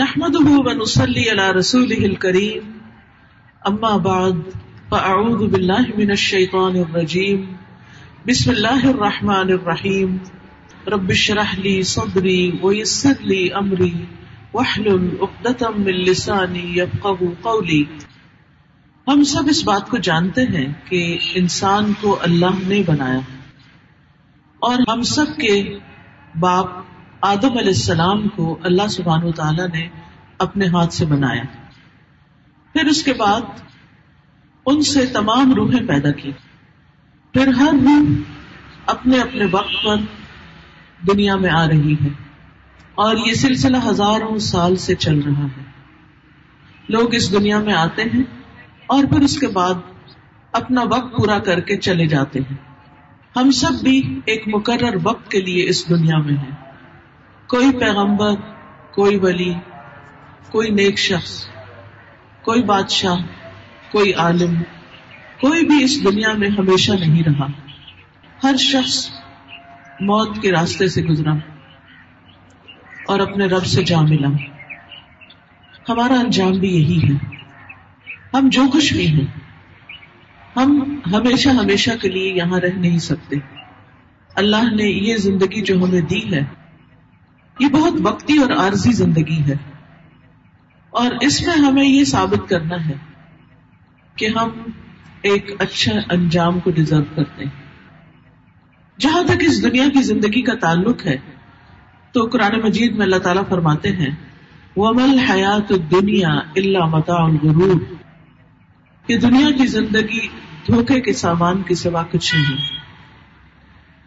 نحمده ونصلي على رسوله الكريم. اما بعد فاعوذ بالله من الشيطان الرجيم. بسم الله الرحمن الرحيم. رب اشرح لي صدري ويسر لي امري واحلل عقدة من لساني يفقهوا قولي. ہم سب اس بات کو جانتے ہیں کہ انسان کو اللہ نے بنایا اور ہم سب کے باپ آدم علیہ السلام کو اللہ سبحان و تعالیٰ نے اپنے ہاتھ سے بنایا۔ پھر اس کے بعد ان سے تمام روحیں پیدا کی۔ پھر ہر روح اپنے اپنے وقت پر دنیا میں آ رہی ہے اور یہ سلسلہ ہزاروں سال سے چل رہا ہے۔ لوگ اس دنیا میں آتے ہیں اور پھر اس کے بعد اپنا وقت پورا کر کے چلے جاتے ہیں۔ ہم سب بھی ایک مقرر وقت کے لیے اس دنیا میں ہیں۔ کوئی پیغمبر، کوئی ولی، کوئی نیک شخص، کوئی بادشاہ، کوئی عالم، کوئی بھی اس دنیا میں ہمیشہ نہیں رہا۔ ہر شخص موت کے راستے سے گزرا اور اپنے رب سے جا ملا۔ ہمارا انجام بھی یہی ہے۔ ہم جو کچھ بھی ہیں، ہم ہمیشہ ہمیشہ کے لیے یہاں رہ نہیں سکتے۔ اللہ نے یہ زندگی جو ہمیں دی ہے یہ بہت وقتی اور عارضی زندگی ہے۔ اور اس میں ہمیں یہ ثابت کرنا ہے کہ ہم ایک اچھا انجام کو ڈیزرو کرتے ہیں۔ جہاں تک اس دنیا کی زندگی کا تعلق ہے، تو قرآن مجید میں اللہ تعالیٰ فرماتے ہیں ومل حیات دنیا اللہ متا الغرور۔ کہ دنیا کی زندگی دھوکے کے سامان کے سوا کچھ نہیں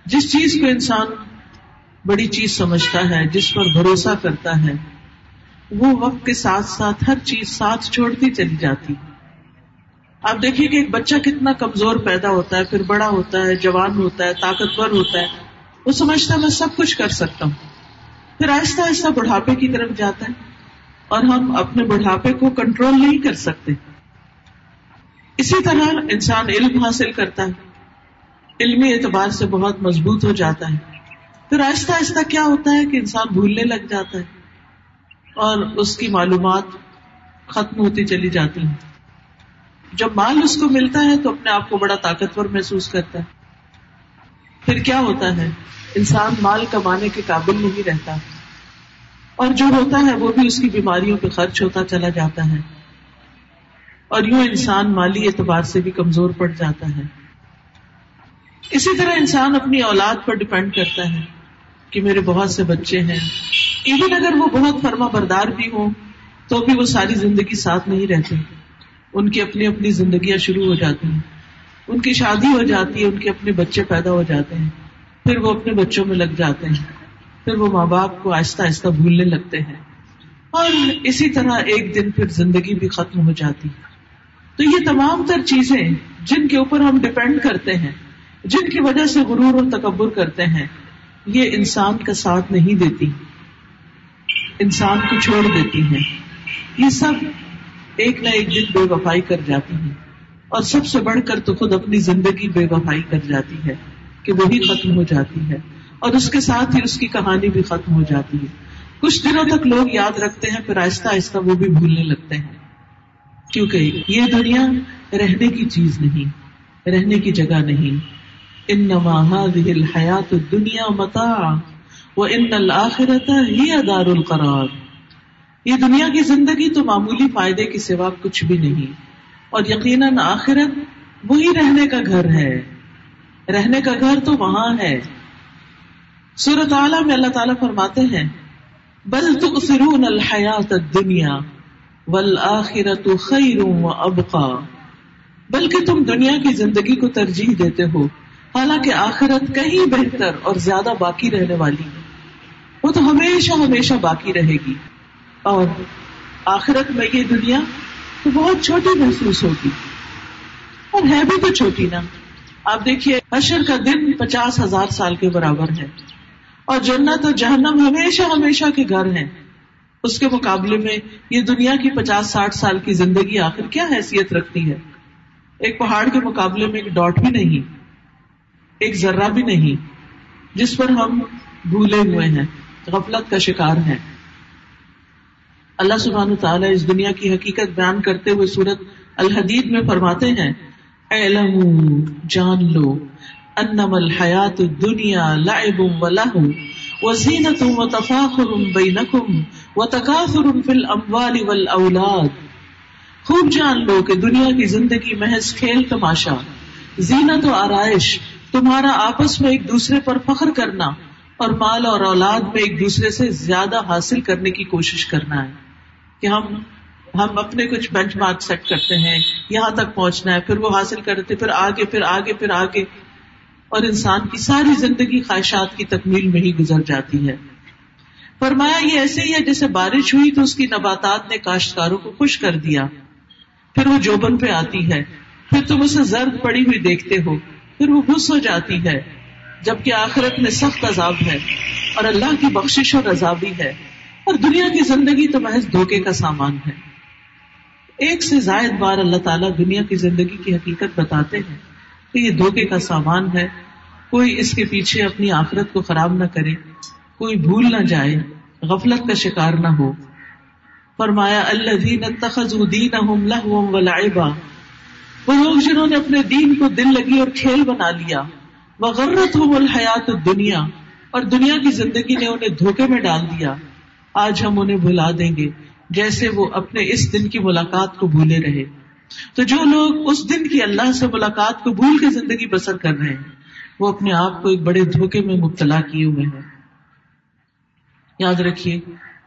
جس چیز کو انسان بڑی چیز سمجھتا ہے، جس پر بھروسہ کرتا ہے۔ وہ وقت کے ساتھ ساتھ ہر چیز ساتھ چھوڑتی چلی جاتی۔ آپ دیکھیے کہ ایک بچہ کتنا کمزور پیدا ہوتا ہے، پھر بڑا ہوتا ہے، جوان ہوتا ہے، طاقتور ہوتا ہے۔ وہ سمجھتا ہے، میں سب کچھ کر سکتا ہوں۔ پھر آہستہ آہستہ بڑھاپے کی طرف جاتا ہے اور ہم اپنے بڑھاپے کو کنٹرول نہیں کر سکتے۔ اسی طرح انسان علم حاصل کرتا ہے۔ علمی اعتبار سے بہت مضبوط ہو جاتا ہے۔ پھر آہستہ آہستہ کیا ہوتا ہے کہ انسان بھولنے لگ جاتا ہے اور اس کی معلومات ختم ہوتی چلی جاتی ہیں۔ جب مال اس کو ملتا ہے تو اپنے آپ کو بڑا طاقتور محسوس کرتا ہے۔ پھر کیا ہوتا ہے؟ انسان مال کمانے کے قابل نہیں رہتا۔ اور جو ہوتا ہے وہ بھی اس کی بیماریوں پہ خرچ ہوتا چلا جاتا ہے۔ اور یوں انسان مالی اعتبار سے بھی کمزور پڑ جاتا ہے۔ اسی طرح انسان اپنی اولاد پر ڈپینڈ کرتا ہے۔ کہ میرے بہت سے بچے ہیں۔ ایون اگر وہ بہت فرما بردار بھی ہوں، تو بھی وہ ساری زندگی ساتھ نہیں رہتے۔ ان کی اپنی اپنی زندگیاں شروع ہو جاتی ہیں۔ ان کی شادی ہو جاتی ہے، ان کے اپنے بچے پیدا ہو جاتے ہیں۔ پھر وہ اپنے بچوں میں لگ جاتے ہیں۔ پھر وہ ماں باپ کو آہستہ آہستہ بھولنے لگتے ہیں۔ اور اسی طرح ایک دن پھر زندگی بھی ختم ہو جاتی تو یہ تمام تر چیزیں جن کے اوپر ہم ڈپینڈ کرتے ہیں، جن کی وجہ سے غرور اور تکبر کرتے ہیں یہ انسان کا ساتھ نہیں دیتی، انسان کو چھوڑ دیتی ہیں۔ یہ سب ایک نہ ایک دن بے وفائی کر جاتی ہیں۔ اور سب سے بڑھ کر تو خود اپنی زندگی بے وفائی کر جاتی ہے کہ وہی ختم ہو جاتی ہے۔ اور اس کے ساتھ ہی اس کی کہانی بھی ختم ہو جاتی ہے۔ کچھ دنوں تک لوگ یاد رکھتے ہیں، پھر آہستہ آہستہ وہ بھی بھولنے لگتے ہیں۔ کیونکہ یہ دنیا رہنے کی چیز نہیں، رہنے کی جگہ نہیں۔ ان هذه الحیات دنیا متاع و ان الآخرت ہی دار القرار. یہ دنیا کی زندگی تو معمولی فائدے کے سوا کچھ بھی نہیں۔ اور یقیناً آخرت وہی رہنے کا گھر ہے۔ رہنے کا گھر تو وہاں ہے۔ سورت عالم میں اللہ تعالیٰ فرماتے ہیں، بل تؤثرون الحیات الدنیا والآخرت خیر و ابقا۔ بلکہ تم دنیا کی زندگی کو ترجیح دیتے ہو۔ حالانکہ آخرت کہیں بہتر اور زیادہ باقی رہنے والی وہ تو ہمیشہ ہمیشہ باقی رہے گی۔ اور آخرت میں یہ دنیا تو بہت چھوٹی محسوس ہوگی۔ اور ہے بھی تو چھوٹی نا۔ آپ دیکھیے، حشر کا دن پچاس ہزار سال کے برابر ہے۔ اور جنت اور جہنم ہمیشہ ہمیشہ کے گھر ہیں۔ اس کے مقابلے میں یہ دنیا کی پچاس ساٹھ سال کی زندگی آخر کیا حیثیت رکھتی ہے؟ ایک پہاڑ کے مقابلے میں ایک ڈاٹ بھی نہیں۔ ایک ذرہ بھی نہیں، جس پر ہم بھولے ہوئے ہیں، غفلت کا شکار ہیں۔ اللہ سبحان تعالیٰ اس دنیا کی حقیقت بیان کرتے ہوئے سورت الحدید میں فرماتے ہیں جان لو انم الحیات دنیا لعب و لہو و بینکم و تکاثر فی الاموال والاولاد۔ خوب جان لو کہ دنیا کی زندگی محض کھیل تماشا، زینت و آرائش تمہارا آپس میں ایک دوسرے پر فخر کرنا اور مال اور اولاد میں ایک دوسرے سے زیادہ حاصل کرنے کی کوشش کرنا ہے کہ ہم ہم اپنے کچھ بینچ مارک سیٹ کرتے ہیں، یہاں تک پہنچنا ہے، پھر وہ حاصل کرتے پھر آگے پھر آگے پھر آگے۔ اور انسان کی ساری زندگی خواہشات کی تکمیل میں ہی گزر جاتی ہے۔ فرمایا، یہ ایسے ہی ہے جیسے بارش ہوئی تو اس کی نباتات نے کاشتکاروں کو خوش کر دیا۔ پھر وہ جوبن پہ آتی ہے۔ پھر تم اسے زرد پڑی ہوئی دیکھتے ہو۔ پھر وہ گھس ہو جاتی ہے، جبکہ آخرت میں سخت عذاب ہے اور اللہ کی بخش اور رضا بھی ہے۔ اور دنیا کی زندگی تو محض دھوکے کا سامان ہے۔ ایک سے زائد بار اللہ تعالیٰ دنیا کی زندگی کی حقیقت بتاتے ہیں کہ یہ دھوکے کا سامان ہے۔ کوئی اس کے پیچھے اپنی آخرت کو خراب نہ کرے، کوئی بھول نہ جائے، غفلت کا شکار نہ ہو۔ فرمایا اللہ دین تخذ دین وہ لوگ جنہوں نے اپنے دین کو دل لگی اور کھیل بنا لیا۔ وہ ہو الحیات دنیا اور دنیا کی زندگی نے انہیں دھوکے میں ڈال دیا۔ آج ہم انہیں بھلا دیں گے، جیسے وہ اپنے اس دن کی ملاقات کو بھولے رہے۔ تو جو لوگ اس دن کی اللہ سے ملاقات کو بھول کے زندگی بسر کر رہے ہیں، وہ اپنے آپ کو ایک بڑے دھوکے میں مبتلا کیے ہوئے ہیں۔ یاد رکھیے،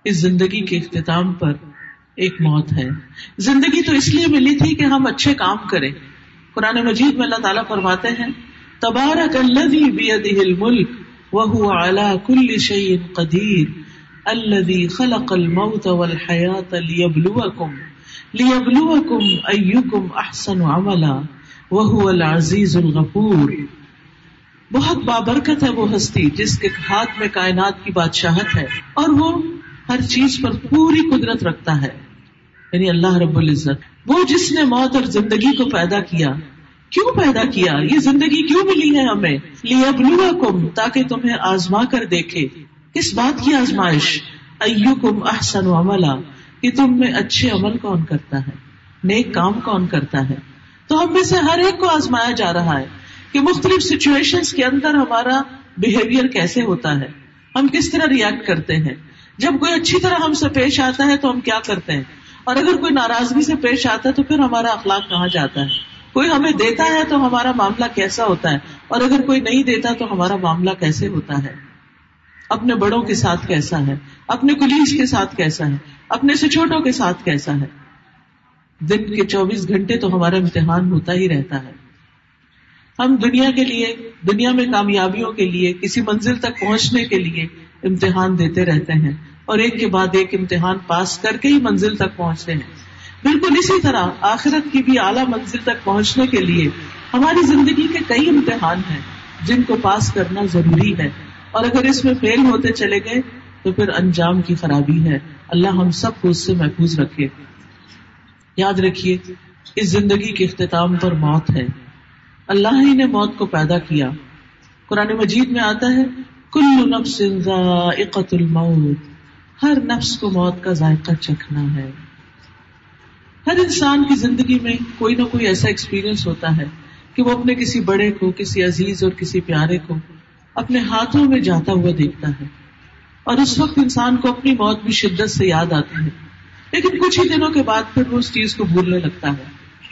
اس زندگی کے اختتام پر ایک موت ہے۔ زندگی تو اس لیے ملی تھی کہ ہم اچھے کام کریں۔ قرآن مجید میں اللہ تعالیٰ فرماتے ہیں، تبارک الملک وہ اعلیٰ کل شعین قدیر الذي خلق الموت والحياة ليبلوكم ليبلوكم أيكم أحسن عملا وهو العزيز الغفور۔ بہت بابرکت ہے وہ ہستی جس کے ہاتھ میں کائنات کی بادشاہت ہے اور وہ ہر چیز پر پوری قدرت رکھتا ہے۔ یعنی اللہ رب العزت، وہ جس نے موت اور زندگی کو پیدا کیا، کیوں پیدا کیا؟ یہ زندگی کیوں ملی ہے ہمیں؟ لیا بلوا کم تاکہ تمہیں آزما کر دیکھے۔ کس بات کی آزمائش؟ ایو کم احسن عملہ کہ تم میں اچھے عمل کون کرتا ہے؟ نیک کام کون کرتا ہے؟ تو ہم میں سے ہر ایک کو آزمایا جا رہا ہے کہ مختلف سچویشن کے اندر ہمارا بہیویئر کیسے ہوتا ہے؟ ہم کس طرح ریئیکٹ کرتے ہیں؟ جب کوئی اچھی طرح ہم سے پیش آتا ہے تو ہم کیا کرتے ہیں؟ اور اگر کوئی ناراضگی سے پیش آتا ہے تو پھر ہمارا اخلاق کہاں جاتا ہے؟ کوئی ہمیں دیتا ہے تو ہمارا معاملہ کیسا ہوتا ہے؟ اور اگر کوئی نہیں دیتا تو ہمارا معاملہ کیسے ہوتا ہے؟ اپنے بڑوں کے ساتھ کیسا ہے؟ اپنے کلیز کے ساتھ کیسا ہے؟ اپنے سے چھوٹوں کے ساتھ کیسا ہے؟ دن کے چوبیس گھنٹے تو ہمارا امتحان ہوتا ہی رہتا ہے۔ ہم دنیا کے لیے، دنیا میں کامیابیوں کے لیے، کسی منزل تک پہنچنے کے لیے امتحان دیتے رہتے ہیں۔ اور ایک کے بعد ایک امتحان پاس کر کے ہی منزل تک پہنچتے ہیں۔ بالکل اسی طرح آخرت کی بھی اعلیٰ منزل تک پہنچنے کے لیے ہماری زندگی کے کئی امتحان ہیں جن کو پاس کرنا ضروری ہے۔ اور اگر اس میں فیل ہوتے چلے گئے تو پھر انجام کی خرابی ہے۔ اللہ ہم سب کو اس سے محفوظ رکھے۔ یاد رکھیے، اس زندگی کے اختتام پر موت ہے۔ اللہ ہی نے موت کو پیدا کیا۔ قرآن مجید میں آتا ہے، کل نفس الموت۔ ہر نفس کو موت کا ذائقہ چکھنا ہے۔ ہر انسان کی زندگی میں کوئی نہ کوئی ایسا ایکسپیرئنس ہوتا ہے کہ وہ اپنے کسی بڑے کو، کسی عزیز اور کسی پیارے کو اپنے ہاتھوں میں جاتا ہوا دیکھتا ہے۔ اور اس وقت انسان کو اپنی موت بھی شدت سے یاد آتی ہے۔ لیکن کچھ ہی دنوں کے بعد پھر وہ اس چیز کو بھولنے لگتا ہے۔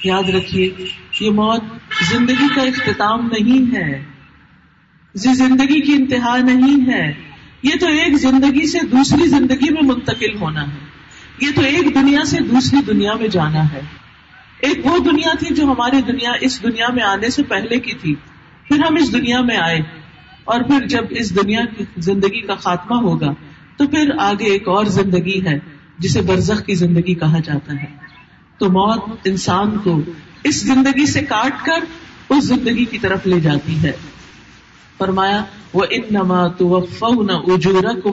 یاد رکھیے، یہ موت زندگی کا اختتام نہیں ہے۔ زندگی کی انتہا نہیں ہے۔ یہ تو ایک زندگی سے دوسری زندگی میں منتقل ہونا ہے۔ یہ تو ایک دنیا سے دوسری دنیا میں جانا ہے۔ ایک وہ دنیا تھی جو ہماری دنیا اس دنیا میں آنے سے پہلے کی تھی۔ پھر ہم اس دنیا میں آئے اور پھر جب اس دنیا کی زندگی کا خاتمہ ہوگا تو پھر آگے ایک اور زندگی ہے جسے برزخ کی زندگی کہا جاتا ہے۔ تو موت انسان کو اس زندگی سے کاٹ کر اس زندگی کی طرف لے جاتی ہے۔ فرمایا وہ ان نما تو اجورا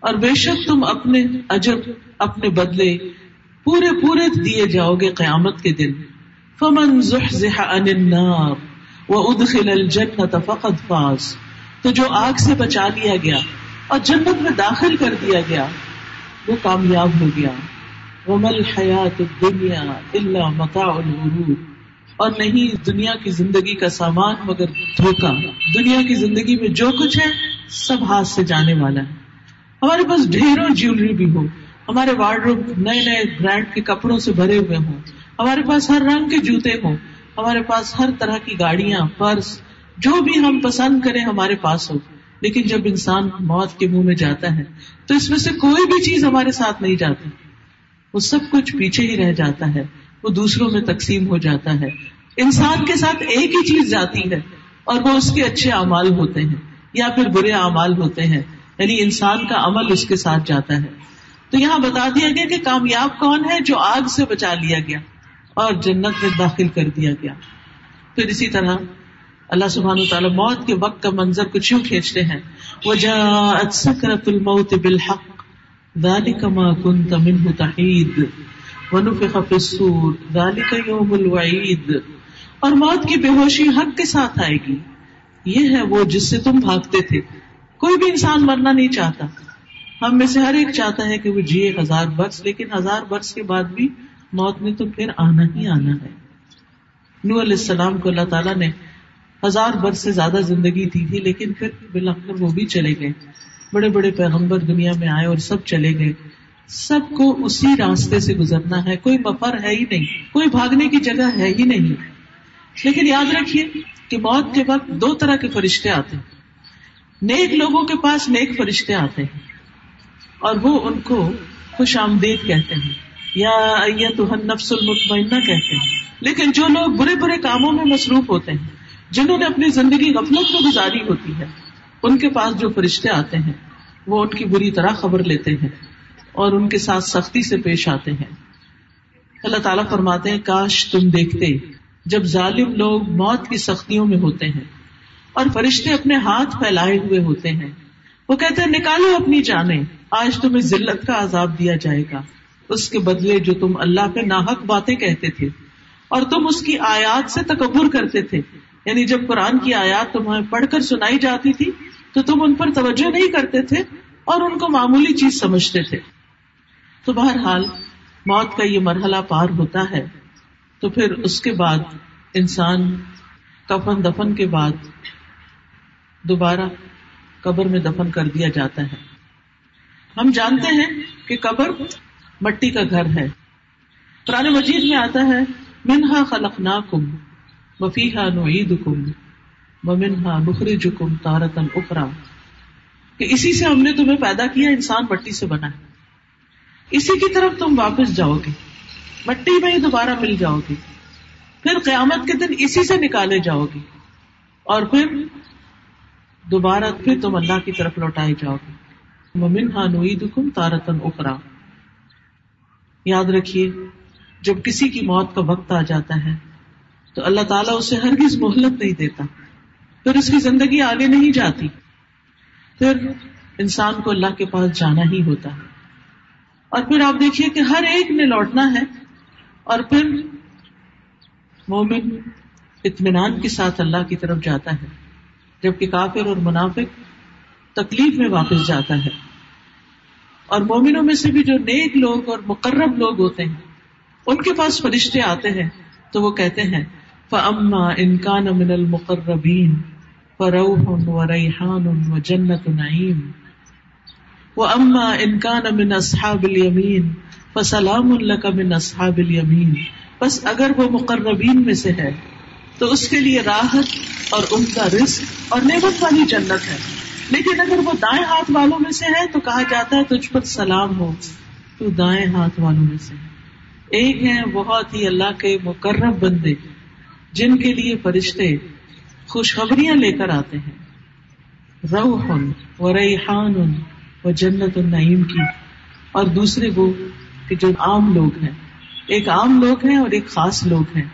اور بے شک تم اپنے عجب اپنے بدلے پورے پورے دیے جاؤ گے قیامت کے دن۔ فمن زحزح عن النار وادخل الجنت فقد فاز۔ تو جو آگ سے بچا لیا گیا اور جنت میں داخل کر دیا گیا، وہ کامیاب ہو گیا۔ ومل حیات دنیا اللہ متا الغرور۔ اور نہیں دنیا کی زندگی کا سامان مگر دھوکا دنیا کی زندگی میں جو کچھ ہے، سب ہاتھ سے جانے والا ہے۔ ہمارے پاس ڈھیروں جیولری بھی ہو ہمارے وارڈ روم نئے نئے برانڈ کے کپڑوں سے بھرے ہوئے ہوں۔ ہمارے پاس ہر رنگ کے جوتے ہوں۔ ہمارے پاس ہر طرح کی گاڑیاں پرس جو بھی ہم پسند کریں ہمارے پاس ہو۔ لیکن جب انسان موت کے منہ میں جاتا ہے، تو اس میں سے کوئی بھی چیز ہمارے ساتھ نہیں جاتی۔ وہ سب کچھ پیچھے ہی رہ جاتا ہے۔ وہ دوسروں میں تقسیم ہو جاتا ہے۔ انسان کے ساتھ ایک ہی چیز جاتی ہے اور وہ اس کے اچھے اعمال ہوتے ہیں یا پھر برے اعمال ہوتے ہیں۔ یعنی انسان کا عمل اس کے ساتھ جاتا ہے۔ تو یہاں بتا دیا گیا کہ کامیاب کون ہے جو آگ سے بچا لیا گیا اور جنت میں داخل کر دیا گیا۔ پھر اسی طرح اللہ سبحان تعالیٰ موت کے وقت کا منظر کچھ یوں کھینچتے ہیں۔ وہ جا سکرت الموت بالحق ذلك ما كنت منه تحید۔ ونفخ في الصور ذلك يوم الوعید۔ اور موت کی بے ہوشی حق کے ساتھ آئے گی۔ یہ ہے وہ جس سے تم بھاگتے تھے۔ کوئی بھی انسان مرنا نہیں چاہتا۔ ہم میں سے ہر ایک چاہتا ہے کہ وہ جیے ہزار برس، لیکن ہزار برس کے بعد بھی موت نے تو پھر آنا ہی آنا ہے۔ نو علیہ السلام کو اللہ تعالیٰ نے ہزار برس سے زیادہ زندگی دی تھی، لیکن پھر بالآخر وہ بھی چلے گئے۔ بڑے بڑے پیغمبر دنیا میں آئے اور سب چلے گئے۔ سب کو اسی راستے سے گزرنا ہے۔ کوئی مفر ہے ہی نہیں، کوئی بھاگنے کی جگہ ہے ہی نہیں۔ لیکن یاد رکھیے کہ موت کے وقت دو طرح کے فرشتے آتے ہیں۔ نیک لوگوں کے پاس نیک فرشتے آتے ہیں اور وہ ان کو خوش آمدید کہتے ہیں۔ یا تو نفس المطمئنہ کہتے ہیں۔ لیکن جو لوگ برے برے کاموں میں مصروف ہوتے ہیں، جنہوں نے اپنی زندگی غفلت میں گزاری ہوتی ہے، ان کے پاس جو فرشتے آتے ہیں، وہ ان کی بری طرح خبر لیتے ہیں۔ اور ان کے ساتھ سختی سے پیش آتے ہیں۔ اللہ تعالیٰ فرماتے ہیں، کاش تم دیکھتے جب ظالم لوگ موت کی سختیوں میں ہوتے ہیں اور فرشتے اپنے ہاتھ پھیلائے ہوئے ہوتے ہیں۔ وہ کہتے ہیں، نکالو اپنی جانیں، آج تمہیں ذلت کا عذاب دیا جائے گا۔ اس کے بدلے جو تم اللہ پہ ناحک باتیں کہتے تھے اور تم اس کی آیات سے تکبر کرتے تھے۔ یعنی جب قرآن کی آیات تمہیں پڑھ کر سنائی جاتی تھی، تو تم ان پر توجہ نہیں کرتے تھے اور ان کو معمولی چیز سمجھتے تھے۔ تو بہرحال موت کا یہ مرحلہ پار ہوتا ہے، تو پھر اس کے بعد انسان کفن دفن کے بعد دوبارہ قبر میں دفن کر دیا جاتا ہے۔ ہم جانتے ہیں کہ قبر مٹی کا گھر ہے۔ پرانے مجید میں آتا ہے، منہا خلق نا کم وفیحا نعید کم و منہا نخرج کم تارتن اخرا کہ اسی سے ہم نے تمہیں پیدا کیا، انسان مٹی سے بنا ہے۔ اسی کی طرف تم واپس جاؤ گے، مٹی میں ہی دوبارہ مل جاؤ گے، پھر قیامت کے دن اسی سے نکالے جاؤ گے، اور پھر دوبارہ پھر تم اللہ کی طرف لوٹائے جاؤ گے۔ ممن ہاں نوید کم تارتن اخرا یاد رکھیے، جب کسی کی موت کا وقت آ جاتا ہے، تو اللہ تعالیٰ اسے ہرگز مہلت نہیں دیتا۔ پھر اس کی زندگی آگے نہیں جاتی۔ پھر انسان کو اللہ کے پاس جانا ہی ہوتا ہے۔ اور پھر آپ دیکھیے کہ ہر ایک نے لوٹنا ہے اور پھر مومن اطمینان کے ساتھ اللہ کی طرف جاتا ہے، جبکہ کافر اور منافق تکلیف میں واپس جاتا ہے۔ اور مومنوں میں سے بھی جو نیک لوگ اور مقرب لوگ ہوتے ہیں، ان کے پاس فرشتے آتے ہیں تو وہ کہتے ہیں فما انکان من المقربین فروح و ریحان و جنت نعیم وہ اما انکان من اصحاب الیمین فسلام اللہ من اصحاب الیمین بس اگر وہ مقربین میں سے ہے، تو اس کے لیے راحت اور ان کا رزق اور نعمت والی جنت ہے۔ لیکن اگر وہ دائیں ہاتھ والوں میں سے ہے، تو کہا جاتا ہے تجھ پر سلام ہو۔ تو دائیں ہاتھ والوں میں سے۔ ایک ہے بہت ہی اللہ کے مقرب بندے، جن کے لیے فرشتے خوشخبریاں لے کر آتے ہیں۔ روحن و ریحان و جنت النعیم کی۔ اور دوسرے وہ کہ جو عام لوگ ہیں۔ ایک عام لوگ ہیں اور ایک خاص لوگ ہیں۔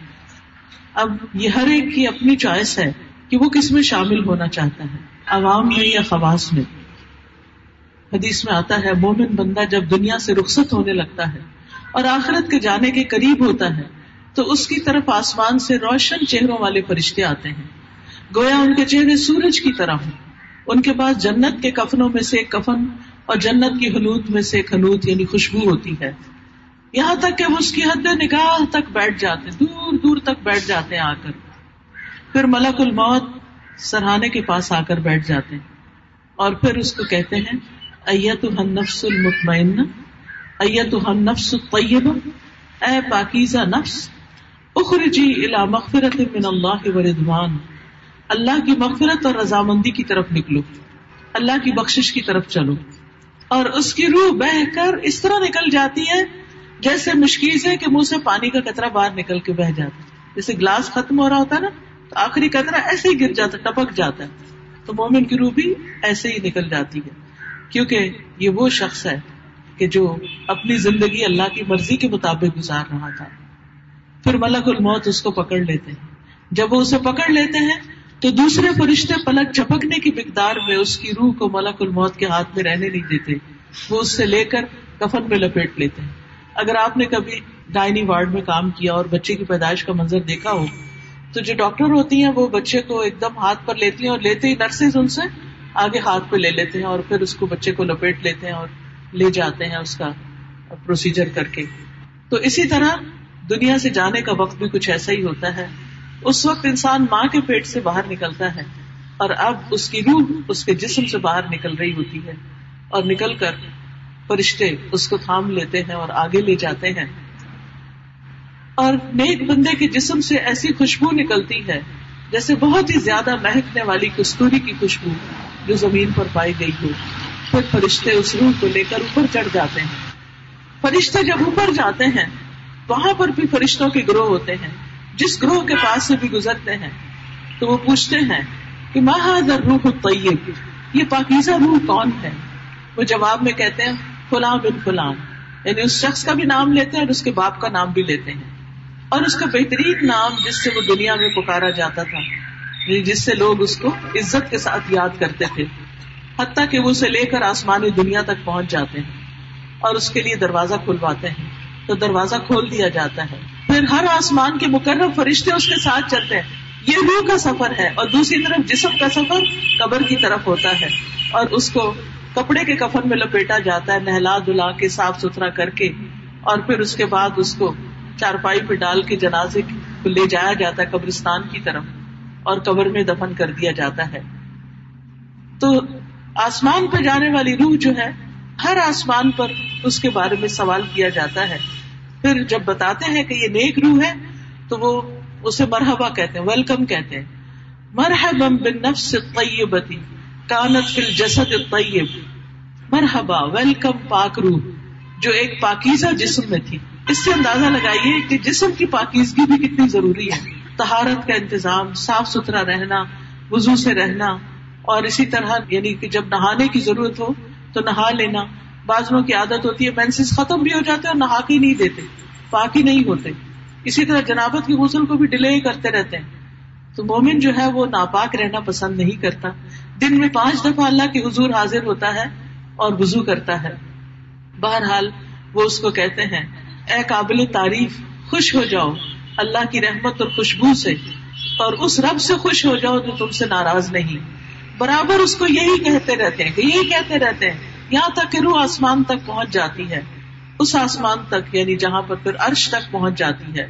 اب یہ ہر ایک کی اپنی چوائس ہے کہ وہ کس میں شامل ہونا چاہتا ہے، عوام میں یا خواص میں۔ حدیث میں آتا ہے، مومن بندہ جب دنیا سے رخصت ہونے لگتا ہے اور آخرت کے جانے کے قریب ہوتا ہے، تو اس کی طرف آسمان سے روشن چہروں والے فرشتے آتے ہیں۔ گویا ان کے چہرے سورج کی طرح ہوں۔ ان کے پاس جنت کے کفنوں میں سے ایک کفن اور جنت کی حنوت میں سے ایک حنوت یعنی خوشبو ہوتی ہے۔ یہاں تک کہ وہ اس کی حد نگاہ تک بیٹھ جاتے دور دور تک بیٹھ جاتے ہیں آ کر۔ پھر ملک الموت سرہانے کے پاس آ کر بیٹھ جاتے ہیں۔ اور پھر اس کو کہتے ہیں ایت نفس المطمئن ایت نفس الطیب اے پاکیزہ نفس، اخرجی الى مغفرت من اللہ و رضوان۔ اللہ کی مغفرت اور رضامندی کی طرف نکلو، اللہ کی بخشش کی طرف چلو۔ اور اس کی روح بہ کر اس طرح نکل جاتی ہے، جیسے مشکیز ہے کہ منہ سے پانی کا قطرہ باہر نکل کے بہ جاتا ہے۔ جیسے گلاس ختم ہو رہا ہوتا ہے نا، تو آخری قطرہ ایسے ہی گر جاتا ہے، ٹپک جاتا ہے۔ تو مومن کی روح بھی ایسے ہی نکل جاتی ہے۔ کیونکہ یہ وہ شخص ہے کہ جو اپنی زندگی اللہ کی مرضی کے مطابق گزار رہا تھا۔ پھر ملک الموت اس کو پکڑ لیتے ہیں۔ جب وہ اسے پکڑ لیتے ہیں تو دوسرے فرشتے پلک چپکنے کی مقدار میں اس کی روح کو ملک الموت کے ہاتھ میں رہنے نہیں دیتے۔ وہ اس سے لے کر کفن میں لپیٹ لیتے ہیں۔ اگر آپ نے کبھی ڈائنی وارڈ میں کام کیا اور بچے کی پیدائش کا منظر دیکھا ہو، تو جو ڈاکٹر ہوتی ہیں وہ بچے کو ایک دم ہاتھ پر لیتی ہیں اور لیتے ہی نرسز ان سے آگے ہاتھ پہ لے لیتے ہیں اور پھر اس کو بچے کو لپیٹ لیتے ہیں اور لے جاتے ہیں اس کا پروسیجر کر کے۔ تو اسی طرح دنیا سے جانے کا وقت بھی کچھ ایسا ہی ہوتا ہے۔ اس وقت انسان ماں کے پیٹ سے باہر نکلتا ہے اور اب اس کی روح اس کے جسم سے باہر نکل رہی ہوتی ہے اور نکل کر فرشتے اس کو تھام لیتے ہیں اور آگے لے جاتے ہیں۔ اور نیک بندے کے جسم سے ایسی خوشبو نکلتی ہے جیسے بہت ہی زیادہ مہکنے والی کستوری کی خوشبو جو زمین پر پائی گئی ہو۔ پھر فرشتے اس روح کو لے کر اوپر چڑھ جاتے ہیں۔ فرشتے جب اوپر جاتے ہیں، وہاں پر بھی فرشتوں کے گروہ ہوتے ہیں۔ جس گروہ کے پاس سے بھی گزرتے ہیں، تو وہ پوچھتے ہیں کہ مہادر روح طیب یہ پاکیزہ روح کون ہے؟ وہ جواب میں کہتے ہیں، فلاں بن فلاں۔ یعنی اس شخص کا بھی نام لیتے ہیں اور اس کے باپ کا نام بھی لیتے ہیں۔ اور اس کا بہترین نام جس سے وہ دنیا میں پکارا جاتا تھا یعنی جس سے لوگ اس کو عزت کے ساتھ یاد کرتے تھے۔ حتیٰ کہ وہ اسے لے کر آسمانی دنیا تک پہنچ جاتے ہیں اور اس کے لیے دروازہ کھلواتے ہیں۔ تو دروازہ کھول دیا جاتا ہے۔ پھر ہر آسمان کے مقرر فرشتے اس کے ساتھ چلتے ہیں۔ یہ روح کا سفر ہے اور دوسری طرف جسم کا سفر قبر کی طرف ہوتا ہے اور اس کو کپڑے کے کفن میں لپیٹا جاتا ہے، نہلا دلا کے صاف ستھرا کر کے اور پھر اس کے بعد اس کو چارپائی پہ ڈال کے جنازے کو لے جایا جاتا ہے قبرستان کی طرف اور قبر میں دفن کر دیا جاتا ہے۔ تو آسمان پہ جانے والی روح جو ہے، ہر آسمان پر اس کے بارے میں سوال کیا جاتا ہے۔ پھر جب بتاتے ہیں کہ یہ نیک روح ہے، تو وہ اسے مرحبا کہتے ہیں ویلکم کہتے ہیں۔ مرحبا بالنفس الطیبتی، کانت فی الجسد الطیب۔ مرحبا ویلکم پاک روح، جو ایک پاکیزہ جسم میں تھی۔ اس سے اندازہ لگائیے کہ جسم کی پاکیزگی بھی کتنی ضروری ہے۔ تہارت کا انتظام، صاف ستھرا رہنا وزو سے رہنا، اور اسی طرح یعنی کہ جب نہانے کی ضرورت ہو، تو نہا لینا۔ بازو کی عادت ہوتی ہے مینس ختم بھی ہو جاتے اور نہا کے نہیں دیتے، پاک ہی نہیں ہوتے۔ اسی طرح جنابت کی غسل کو بھی ڈیلے کرتے رہتے ہیں۔ تو مومن جو ہے وہ ناپاک رہنا پسند نہیں کرتا۔ دن میں پانچ دفعہ اللہ کی حضور حاضر ہوتا ہے اور وزو کرتا ہے۔ بہرحال وہ اس کو کہتے ہیں، اے قابل تعریف، خوش ہو جاؤ۔ اللہ کی رحمت اور خوشبو سے۔ اور اس رب سے خوش ہو جاؤ جو تم سے ناراض نہیں۔ برابر اس کو یہی کہتے رہتے ہیں کہ یہی کہتے رہتے ہیں۔ یہاں تک کہ روح آسمان تک پہنچ جاتی ہے۔ اس آسمان تک یعنی جہاں پر پھر عرش تک پہنچ جاتی ہے۔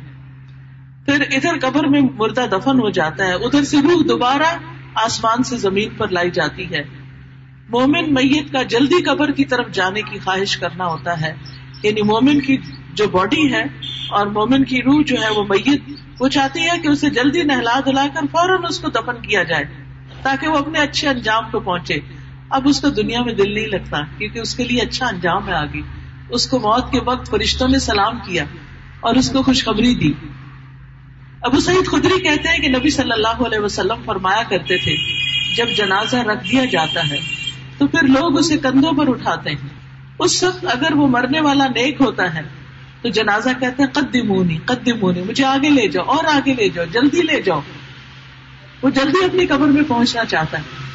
پھر ادھر قبر میں مردہ دفن ہو جاتا ہے، ادھر سے روح دوبارہ آسمان سے زمین پر لائی جاتی ہے۔ مومن میت کا جلدی قبر کی طرف جانے کی خواہش کرنا ہوتا ہے۔ یعنی مومن کی جو باڈی ہے اور مومن کی روح جو ہے وہ میت، وہ چاہتی ہے کہ اسے جلدی نہلا دلا کر فوراً اس کو دفن کیا جائے تاکہ وہ اپنے اچھے انجام کو پہنچے۔ اب اس کو دنیا میں دل نہیں لگتا، کیونکہ اس کے لیے اچھا انجام ہے آگے۔ اس کو موت کے وقت فرشتوں نے سلام کیا اور اس کو خوشخبری دی۔ ابو سعید خدری کہتے ہیں کہ نبی صلی اللہ علیہ وسلم فرمایا کرتے تھے، جب جنازہ رکھ دیا جاتا ہے تو پھر لوگ اسے کندھوں پر اٹھاتے ہیں۔ اس وقت اگر وہ مرنے والا نیک ہوتا ہے تو جنازہ کہتے ہیں، قدمونی قدمونی، مجھے آگے لے جاؤ، اور آگے لے جاؤ، جلدی لے جاؤ۔ وہ جلدی اپنی قبر میں پہنچنا چاہتا ہے۔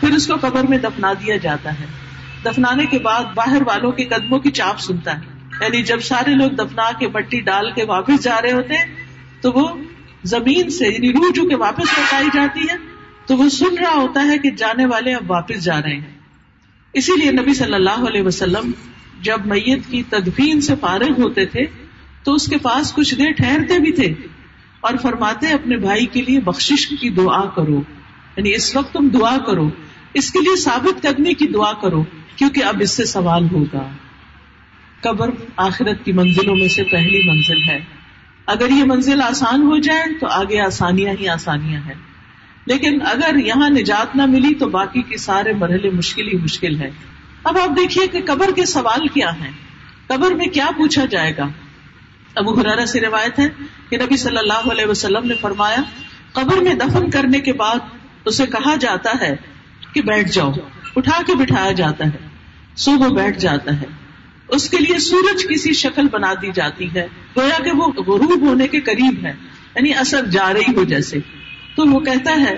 پھر اس کو قبر میں دفنا دیا جاتا ہے۔ دفنانے کے بعد باہر والوں کے قدموں کی چاپ سنتا ہے۔ یعنی جب سارے لوگ دفنا کے مٹی ڈال کے واپس جا رہے ہوتے ہیں، تو وہ زمین سے یعنی روح جو کہ واپس لوٹائی جاتی ہے، تو وہ سن رہا ہوتا ہے کہ جانے والے اب واپس جا رہے ہیں۔ اسی لیے نبی صلی اللہ علیہ وسلم جب میت کی تدفین سے فارغ ہوتے تھے، تو اس کے پاس کچھ دیر ٹھہرتے بھی تھے اور فرماتے اپنے بھائی کے لیے بخش کی دعا کرو۔ یعنی اس وقت تم دعا کرو۔ اس کے لیے ثابت کرنے کی دعا کرو، کیونکہ اب اس سے سوال ہوگا۔ قبر آخرت کی منزلوں میں سے پہلی منزل ہے۔ اگر یہ منزل آسان ہو جائے، تو آگے آسانیاں ہی آسانیاں ہیں۔ لیکن اگر یہاں نجات نہ ملی، تو باقی کے سارے مرحلے مشکل ہی مشکل ہے اب آپ دیکھیے کہ قبر کے سوال کیا ہیں۔ قبر میں کیا پوچھا جائے گا؟ ابو حرارا سے روایت ہے کہ نبی صلی اللہ علیہ وسلم نے فرمایا، قبر میں دفن کرنے کے بعد اسے کہا جاتا ہے کہ بیٹھ جاؤ، اٹھا کے بٹھایا جاتا ہے، صبح بیٹھ جاتا ہے۔ اس کے لیے سورج کسی شکل بنا دی جاتی ہے، گویا کہ وہ غروب ہونے کے قریب ہے یعنی اثر جا رہی ہو جیسے۔ تو وہ کہتا ہے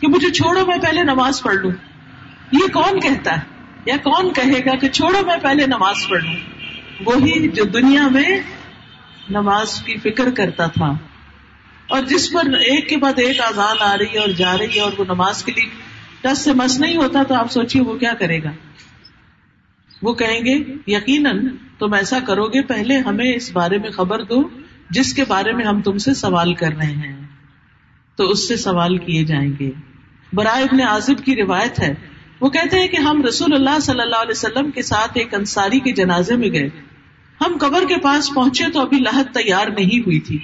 کہ مجھے چھوڑو، میں پہلے نماز پڑھ لوں۔ یہ کون کہتا ہے؟ یا کون کہے گا کہ چھوڑو، میں پہلے نماز پڑھ لوں؟ وہی جو دنیا میں نماز کی فکر کرتا تھا۔ اور جس پر ایک کے بعد ایک آزان آ رہی ہے اور جا رہی ہے اور وہ نماز کے لیے دس سے مس نہیں ہوتا تو آپ سوچیے وہ کیا کرے گا؟ وہ کہیں گے، یقیناً تم ایسا کرو گے، پہلے ہمیں اس بارے میں خبر دو، جس کے بارے میں ہم تم سے سوال کر رہے ہیں۔ تو اس سے سوال کیے جائیں گے۔ برائے ابن عازب کی روایت ہے۔ وہ کہتے ہیں کہ ہم رسول اللہ صلی اللہ علیہ وسلم کے ساتھ ایک انصاری کے جنازے میں گئے۔ ہم قبر کے پاس پہنچے تو ابھی لاہت تیار نہیں ہوئی تھی۔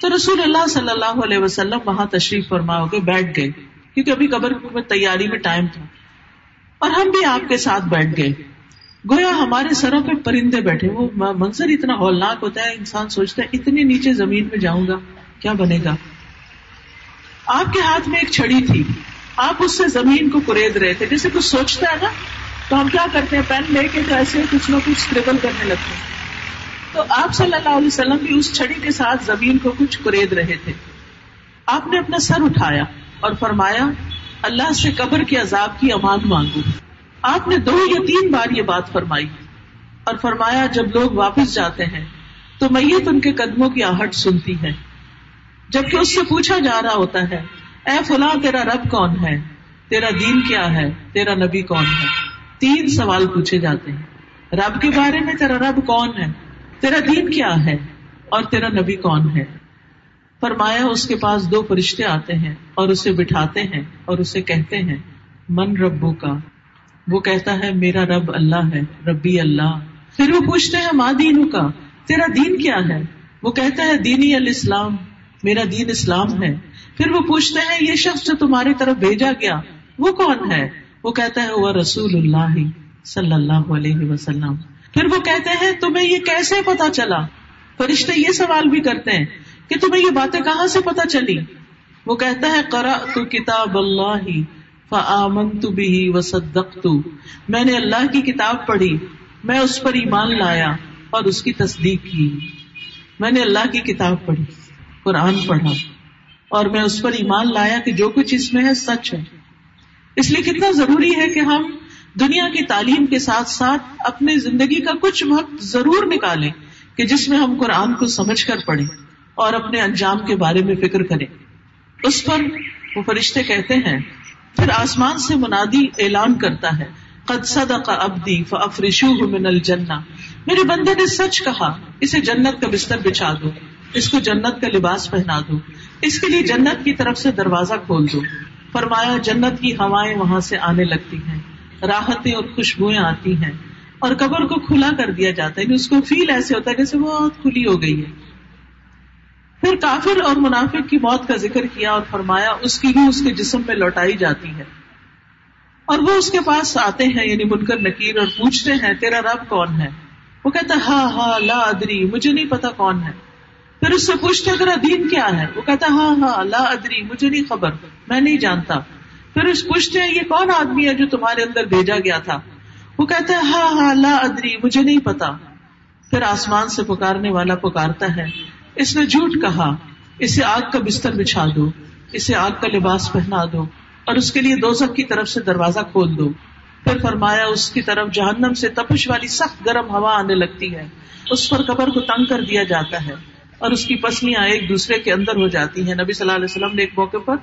تو رسول اللہ صلی اللہ علیہ وسلم وہاں تشریف فرما ہو گئے بیٹھ گئے۔ کیونکہ ابھی قبر میں تیاری میں ٹائم تھا۔ اور ہم بھی آپ کے ساتھ بیٹھ گئے۔ گویا ہمارے سروں پہ پرندے بیٹھے۔ وہ منظر اتنا ہولناک ہوتا ہے، انسان سوچتا ہے، اتنی نیچے زمین میں جاؤں گا، کیا بنے گا؟ آپ کے ہاتھ میں ایک چھڑی تھی۔ آپ اس سے زمین کو کرید رہے تھے۔ جیسے کچھ سوچتا ہے نا، تو ہم کیا کرتے ہیں؟ پین لے کے تو ایسے کچھ نہ کچھ کرنے لگتے ہیں۔ تو آپ صلی اللہ علیہ وسلم بھی اس چھڑی کے ساتھ زمین کو کچھ کرید رہے تھے۔ آپ نے اپنا سر اٹھایا۔ اور فرمایا، اللہ سے قبر کے عذاب کی امان مانگو۔ آپ نے دو یا تین بار یہ بات فرمائی۔ اور فرمایا، جب لوگ واپس جاتے ہیں، تو میت ان کے قدموں کی آہٹ سنتی ہے۔ جبکہ اس سے پوچھا جا رہا ہوتا ہے، اے فلاں تیرا رب کون ہے؟ تیرا دین کیا ہے؟ تیرا نبی کون ہے؟ تین سوال پوچھے جاتے ہیں۔ رب کے بارے میں تیرا رب کون ہے؟ تیرا دین کیا ہے؟ اور تیرا نبی کون ہے؟ فرمایا اس کے پاس دو فرشتے آتے ہیں اور اسے بٹھاتے ہیں اور اسے کہتے ہیں، من ربو کا وہ کہتا ہے، میرا رب اللہ ہے، ربی اللہ۔ پھر وہ پوچھتے ہیں ماں دینو کا تیرا دین کیا ہے؟ وہ کہتا ہے، دینی الاسلام، میرا دین اسلام ہے۔ پھر وہ پوچھتے ہیں، یہ شخص جو تمہاری طرف بھیجا گیا، وہ کون ہے؟ وہ کہتا ہے، وہ رسول اللہ صلی اللہ علیہ وسلم۔ پھر وہ کہتے ہیں، تمہیں یہ کیسے پتا چلا؟ فرشتے یہ سوال بھی کرتے ہیں کہ تمہیں یہ باتیں کہاں سے پتا چلی وہ کہتا ہے کرا تو کتاب اللہ فآمن تو بھی وصدق میں نے اللہ کی کتاب پڑھی، میں اس پر ایمان لایا اور اس کی تصدیق کی۔ میں نے اللہ کی کتاب پڑھی، قرآن پڑھا اور میں اس پر ایمان لایا کہ جو کچھ اس میں ہے سچ ہے۔ اس لیے کتنا ضروری ہے کہ ہم دنیا کی تعلیم کے ساتھ ساتھ اپنی زندگی کا کچھ وقت ضرور نکالیں کہ جس میں ہم قرآن کو سمجھ کر پڑھیں۔ اور اپنے انجام کے بارے میں فکر کریں۔ اس پر وہ فرشتے کہتے ہیں، پھر آسمان سے منادی اعلان کرتا ہے، قد صدق ابدی فافرشوه من الجنہ۔ میرے بندے نے سچ کہا، اسے جنت کا بستر بچھا دو، اس کو جنت کا لباس پہنا دو، اس کے لیے جنت کی طرف سے دروازہ کھول دو۔ فرمایا، جنت کی ہوائیں وہاں سے آنے لگتی ہیں، راحتیں اور خوشبوئیں آتی ہیں۔ اور قبر کو کھلا کر دیا جاتا ہے یعنی اس کو فیل ایسے ہوتا ہے جیسے بہت کھلی ہو گئی ہے۔ پھر کافر اور منافق کی موت کا ذکر کیا اور فرمایا، اس کی بھی اس کے جسم میں لوٹائی جاتی ہے۔ اور وہ اس کے پاس آتے ہیں یعنی بنکر نکیر، اور پوچھتے ہیں، تیرا رب کون ہے؟ وہ کہتا ہے ہاں ہاں لا ادری، مجھے نہیں پتا کون ہے۔ پھر اس سے پوچھتے تیرا دین کیا ہے؟ وہ کہتا ہاں ہاں لا ادری، مجھے نہیں خبر، میں نہیں جانتا۔ پھر اس پوچھتے ہیں، یہ کون آدمی ہے جو تمہارے اندر بھیجا گیا تھا؟ وہ کہتا ہے ہاں ہاں لا ادری، مجھے نہیں پتا۔ پھر آسمان سے پکارنے والا پکارتا ہے۔ اس نے جھوٹ کہا، اسے آگ کا بستر بچھا دو، اسے آگ کا لباس پہنا دو اور اس کے لیے دو کی طرف سے دروازہ کھول دو۔ پھر فرمایا، اس کی طرف جہنم سے تپش والی سخت گرم ہوا آنے لگتی ہے۔ اس پر قبر کو تنگ کر دیا جاتا ہے اور اس کی پسلیاں ایک دوسرے کے اندر ہو جاتی ہیں۔ نبی صلی اللہ علیہ وسلم نے ایک موقع پر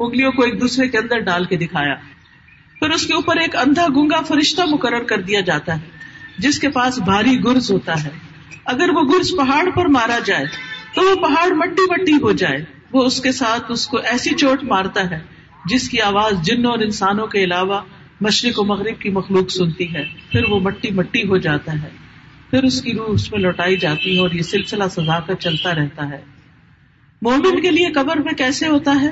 انگلیوں کو ایک دوسرے کے اندر ڈال کے دکھایا۔ پھر اس کے اوپر ایک اندھا گنگا فرشتہ مقرر کر دیا جاتا ہے، جس کے پاس بھاری گرز ہوتا ہے۔ اگر وہ گرز پہاڑ پر مارا جائے تو وہ پہاڑ مٹی مٹی ہو جائے۔ وہ اس کے ساتھ اس کو ایسی چوٹ مارتا ہے، جس کی آواز جنوں اور انسانوں کے علاوہ مشرق و مغرب کی مخلوق سنتی ہے۔ پھر وہ مٹی مٹی ہو جاتا ہے۔ پھر اس کی روح اس میں لوٹائی جاتی ہے اور یہ سلسلہ سزا کر چلتا رہتا ہے۔ مومن کے لیے قبر میں کیسے ہوتا ہے؟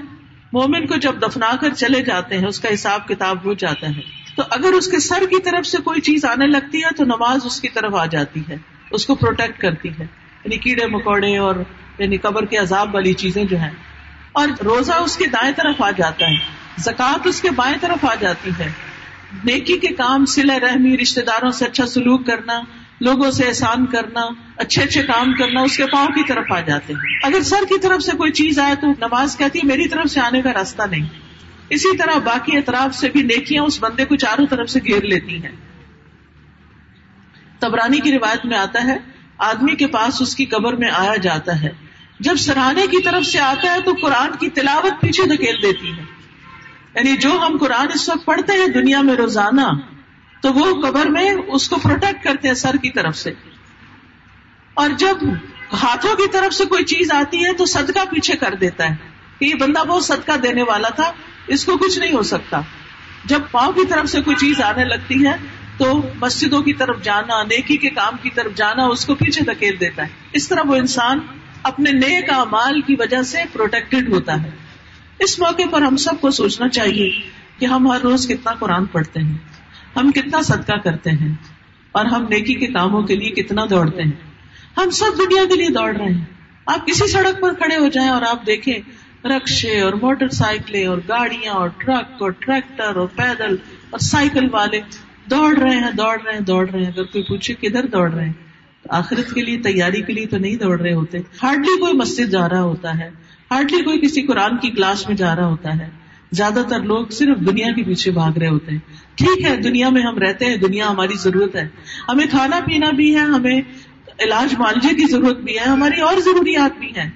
مومن کو جب دفنا کر چلے جاتے ہیں، اس کا حساب کتاب ہو جاتا ہے۔ تو اگر اس کے سر کی طرف سے کوئی چیز آنے لگتی ہے، تو نماز اس کی طرف آ جاتی ہے، اس کو پروٹیکٹ کرتی ہے۔ یعنی کیڑے مکوڑے اور یعنی قبر کے عذاب والی چیزیں جو ہیں۔ اور روزہ اس کے دائیں طرف آ جاتا ہے، زکوٰۃ اس کے بائیں طرف آ جاتی ہے۔ نیکی کے کام سلا رحمی رشتے داروں سے اچھا سلوک کرنا، لوگوں سے احسان کرنا، اچھے اچھے کام کرنا، اس کے پاؤں کی طرف آ جاتے ہیں۔ اگر سر کی طرف سے کوئی چیز آئے تو نماز کہتی ہے، میری طرف سے آنے کا راستہ نہیں۔ اسی طرح باقی اطراف سے بھی نیکیاں اس بندے کو چاروں طرف سے گھیر لیتی ہیں۔ تبرانی کی روایت میں آتا ہے آدمی کے پاس اس کی قبر میں آیا جاتا ہے۔ جب سراہنے کی طرف سے آتا ہے تو قرآن کی تلاوت پیچھے دھکیل دیتی ہے۔ یعنی جو ہم قرآن اس وقت پڑھتے ہیں دنیا میں روزانہ، تو وہ قبر میں اس کو پروٹیکٹ کرتے ہیں سر کی طرف سے۔ اور جب ہاتھوں کی طرف سے کوئی چیز آتی ہے تو صدقہ پیچھے کر دیتا ہے کہ یہ بندہ بہت صدقہ دینے والا تھا، اس کو کچھ نہیں ہو سکتا۔ جب پاؤں کی طرف سے کوئی چیز آنے لگتی ہے تو مسجدوں کی طرف جانا، نیکی کے کام کی طرف جانا اس کو پیچھے دھکیل دیتا ہے۔ اس طرح وہ انسان اپنے نیک مال کی وجہ سے پروٹیکٹڈ ہوتا ہے۔ اس موقع پر ہم سب کو سوچنا چاہیے کہ ہم ہر روز کتنا قرآن پڑھتے ہیں، ہم کتنا صدقہ کرتے ہیں اور ہم نیکی کے کاموں کے لیے کتنا دوڑتے ہیں۔ ہم سب دنیا کے لیے دوڑ رہے ہیں۔ آپ کسی سڑک پر کھڑے ہو جائیں اور آپ دیکھیں رکشے اور موٹر سائیکلیں اور گاڑیاں اور ٹرک اور ٹریکٹر اور پیدل اور سائیکل والے دوڑ رہے ہیں، دوڑ رہے ہیں، دوڑ رہے ہیں۔ اگر کوئی پوچھے کدھر دوڑ رہے ہیں، تو آخرت کے لیے، تیاری کے لیے تو نہیں دوڑ رہے ہوتے۔ ہارڈلی کوئی مسجد جا رہا ہوتا ہے۔ ہارڈلی کوئی کسی قرآن کی کلاس میں جا رہا ہوتا ہے۔ زیادہ تر لوگ صرف دنیا کے پیچھے بھاگ رہے ہوتے ہیں۔ ٹھیک ہے، دنیا میں ہم رہتے ہیں، دنیا ہماری ضرورت ہے۔ ہمیں کھانا پینا بھی ہے، ہمیں علاج معالجے کی ضرورت بھی ہے، ہماری اور ضروریات بھی ہیں۔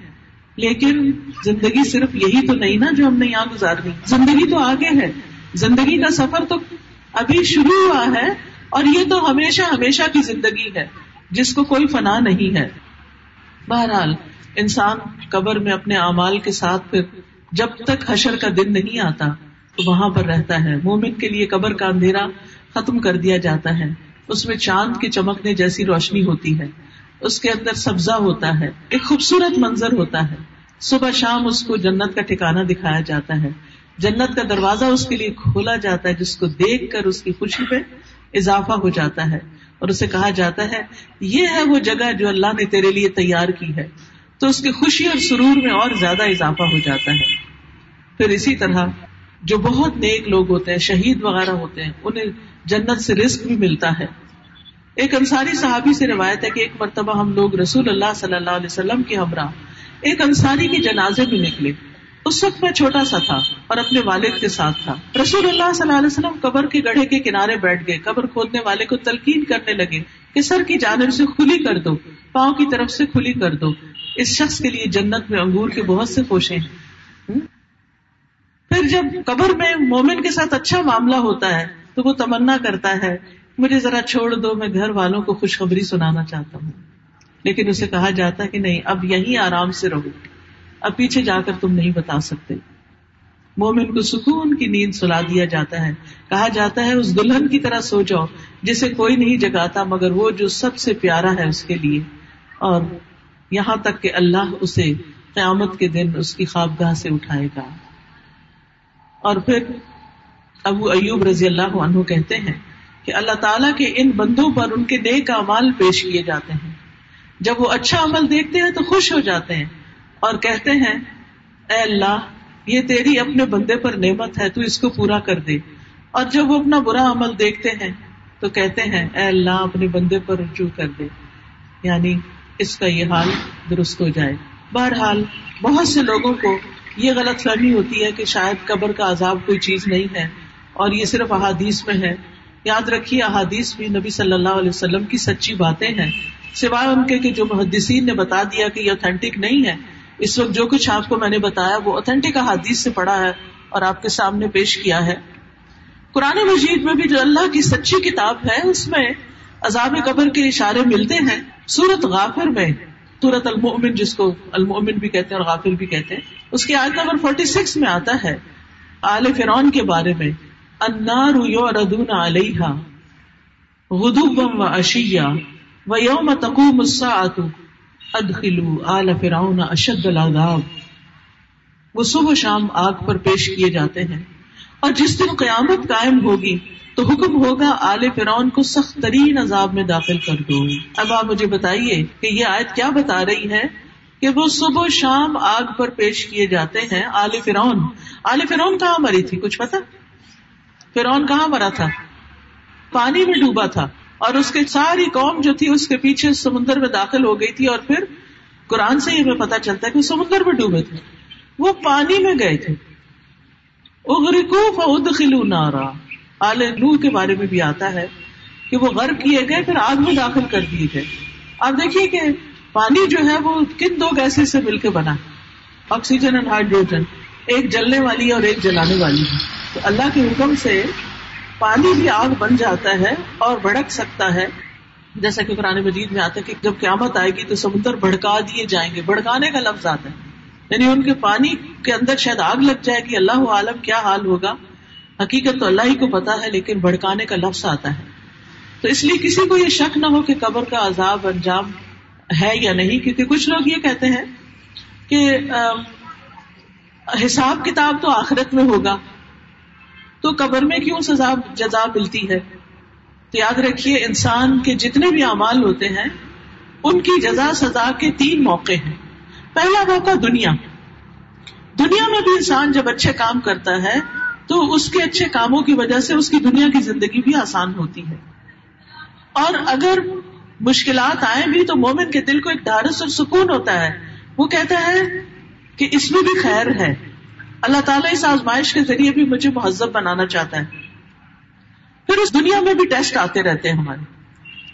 لیکن زندگی صرف یہی تو نہیں نا جو ہم نے یہاں گزارنی۔ زندگی تو آگے ہے۔ زندگی کا سفر تو ابھی شروع ہوا ہے اور یہ تو ہمیشہ ہمیشہ کی زندگی ہے، جس کو کوئی فنا نہیں ہے۔ بہرحال، انسان قبر میں اپنے اعمال کے ساتھ پھر جب تک حشر کا دن نہیں آتا، تو وہاں پر رہتا ہے۔ مومن کے لیے قبر کا اندھیرا ختم کر دیا جاتا ہے۔ اس میں چاند کی چمکنے جیسی روشنی ہوتی ہے۔ اس کے اندر سبزہ ہوتا ہے۔ ایک خوبصورت منظر ہوتا ہے۔ صبح شام اس کو جنت کا ٹھکانا دکھایا جاتا ہے۔ جنت کا دروازہ اس کے لیے کھولا جاتا ہے، جس کو دیکھ کر اس کی خوشی پہ اضافہ ہو جاتا ہے اور اسے کہا جاتا ہے، یہ ہے وہ جگہ جو اللہ نے تیرے لیے تیار کی ہے۔ تو اس کی خوشی اور سرور میں اور زیادہ اضافہ ہو جاتا ہے۔ پھر اسی طرح جو بہت نیک لوگ ہوتے ہیں، شہید وغیرہ ہوتے ہیں، انہیں جنت سے رسک بھی ملتا ہے۔ ایک انصاری صحابی سے روایت ہے کہ ایک مرتبہ ہم لوگ رسول اللہ صلی اللہ علیہ وسلم کے ہمراہ، ایک انصاری کے جنازے میں نکلے۔ اس وقت میں چھوٹا سا تھا اور اپنے والد کے ساتھ تھا۔ رسول اللہ صلی اللہ علیہ وسلم قبر کے گڑھے کے کنارے بیٹھ گئے۔ قبر کھودنے والے کو تلقین کرنے لگے۔ کہ سر کی جانب سے کھلی کر دو، پاؤں کی طرف سے کھلی کر دو۔ اس شخص کے لیے جنت میں انگور کے بہت سے خوشے ہیں۔ پھر جب قبر میں مومن کے ساتھ اچھا معاملہ ہوتا ہے تو وہ تمنا کرتا ہے، مجھے ذرا چھوڑ دو، میں گھر والوں کو خوشخبری سنانا چاہتا ہوں۔ لیکن اسے کہا جاتا ہے کہ نہیں، اب یہی آرام سے رہو۔ اب پیچھے جا کر تم نہیں بتا سکتے۔ مومن کو سکون کی نیند سلا دیا جاتا ہے۔ کہا جاتا ہے، اس دلہن کی طرح سو جاؤ، جسے کوئی نہیں جگاتا، مگر وہ جو سب سے پیارا ہے اس کے لیے۔ اور یہاں تک کہ اللہ اسے قیامت کے دن اس کی خوابگاہ سے اٹھائے گا۔ اور پھر ابو ایوب رضی اللہ عنہ کہتے ہیں کہ اللہ تعالیٰ کے ان بندوں پر ان کے نیک امال پیش کیے جاتے ہیں۔ جب وہ اچھا عمل دیکھتے ہیں تو خوش ہو جاتے ہیں۔ اور کہتے ہیں، اے اللہ، یہ تیری اپنے بندے پر نعمت ہے، تو اس کو پورا کر دے۔ اور جب وہ اپنا برا عمل دیکھتے ہیں، تو کہتے ہیں، اے اللہ، اپنے بندے پر رجوع کر دے۔ یعنی اس کا یہ حال درست ہو جائے۔ بہرحال، بہت سے لوگوں کو یہ غلط فہمی ہوتی ہے کہ شاید قبر کا عذاب کوئی چیز نہیں ہے۔ اور یہ صرف احادیث میں ہے۔ یاد رکھیے، احادیث بھی نبی صلی اللہ علیہ وسلم کی سچی باتیں ہیں۔ سوائے ان کے کہ جو محدثین نے بتا دیا کہ یہ اوتھینٹک نہیں ہے اس وقت جو کچھ آپ کو میں نے بتایا وہ اوتھینٹک احادیث سے پڑھا ہے اور آپ کے سامنے پیش کیا ہے۔ قرآن مجید میں بھی جو اللہ کی سچی کتاب ہے، اس میں عذاب قبر کے اشارے ملتے ہیں۔ سورت غافر میں سورت المؤمن جس کو المؤمن بھی کہتے ہیں اور غافر بھی کہتے ہیں، اس کی آیت نمبر 46 میں آتا ہے۔ آل فرعون کے بارے میں، النار یعرضون علیہا غدوبا و اشیا و یوم تقوم الساعة ادخلوا آل فرعون اشد العذاب۔ وہ صبح شام آگ پر پیش کیے جاتے ہیں۔ اور جس دن قیامت قائم ہوگی، تو حکم ہوگا آل فرعون کو سخت ترین عذاب میں داخل کر دو۔ اب آپ مجھے بتائیے کہ یہ آیت کیا بتا رہی ہے کہ وہ صبح شام آگ پر پیش کیے جاتے ہیں آل فرعون۔ آل فرعون کہاں مری تھی؟ کچھ پتا فرعون کہاں مرا تھا؟ پانی میں ڈوبا تھا۔ اور اس کے ساری قوم جو تھی اس کے پیچھے سمندر میں داخل ہو گئی تھی اور پھر قرآن سے ہمیں پتا چلتا ہے کہ سمندر میں ڈوبے تھے۔ وہ پانی میں گئے تھے۔ اغرکو فادخلوا نارا۔ آل نو کے بارے میں بھی آتا ہے کہ وہ غرق کیے گئے، پھر آگ میں داخل کر دیے گئے۔ آپ دیکھیے کہ پانی جو ہے وہ کن دو گیسز سے مل کے بنا۔ Oxygen and hydrogen. ایک جلنے والی ہے اور ایک جلانے والی ہے۔ تو اللہ کے حکم سے پانی بھی آگ بن جاتا ہے اور بھڑک سکتا ہے۔ جیسا کہ قرآن مجید میں آتا ہے کہ جب قیامت آئے گی تو سمندر بھڑکا دیے جائیں گے۔ بھڑکانے کا لفظ آتا ہے۔ یعنی ان کے پانی کے اندر شاید آگ لگ جائے گی۔ اللہ عالم کیا حال ہوگا؟ حقیقت تو اللہ ہی کو پتا ہے، لیکن بھڑکانے کا لفظ آتا ہے۔ تو اس لیے کسی کو یہ شک نہ ہو کہ قبر کا عذاب انجام ہے یا نہیں، کیونکہ کچھ لوگ یہ کہتے ہیں کہ حساب کتاب تو آخرت میں ہوگا۔ تو قبر میں کیوں سزا جزا ملتی ہے؟ تو یاد رکھیے، انسان کے جتنے بھی اعمال ہوتے ہیں، ان کی جزا سزا کے تین موقع ہیں۔ پہلا موقع دنیا۔ دنیا میں بھی انسان جب اچھے کام کرتا ہے، تو اس کے اچھے کاموں کی وجہ سے اس کی دنیا کی زندگی بھی آسان ہوتی ہے۔ اور اگر مشکلات آئے بھی، تو مومن کے دل کو ایک ڈھارس اور سکون ہوتا ہے۔ وہ کہتا ہے کہ اس میں بھی خیر ہے۔ اللہ تعالیٰ اس آزمائش کے ذریعے بھی مجھے مہذب بنانا چاہتا ہے۔ پھر اس دنیا میں بھی ٹیسٹ آتے رہتے ہیں ہمارے۔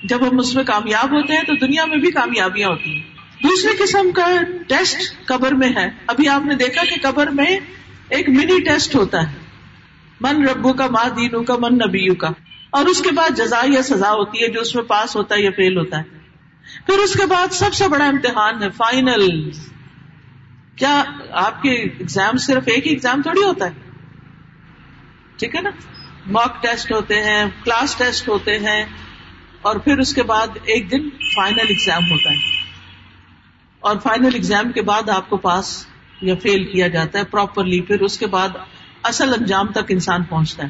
جب ہم اس میں کامیاب ہوتے ہیں تو دنیا میں بھی کامیابیاں ہوتی ہیں۔ دوسری قسم کا ٹیسٹ قبر میں ہے۔ ابھی آپ نے دیکھا کہ قبر میں ایک منی ٹیسٹ ہوتا ہے۔ من ربو کا ماں دینو کا من نبیو کا اور اس کے بعد جزا یا سزا ہوتی ہے جو اس میں پاس ہوتا ہے یا فیل ہوتا ہے۔ پھر اس کے بعد سب سے بڑا امتحان ہے فائنل کیا آپ کے ایگزام صرف ایک ہی ایگزام تھوڑی ہوتا ہے؟ ٹھیک ہے نا؟ ماک ٹیسٹ ہوتے ہیں کلاس ٹیسٹ ہوتے ہیں، اور پھر اس کے بعد ایک دن فائنل ایگزام ہوتا ہے۔ اور فائنل ایگزام کے بعد آپ کو پاس یا فیل کیا جاتا ہے پراپرلی پھر اس کے بعد اصل انجام تک انسان پہنچتا ہے۔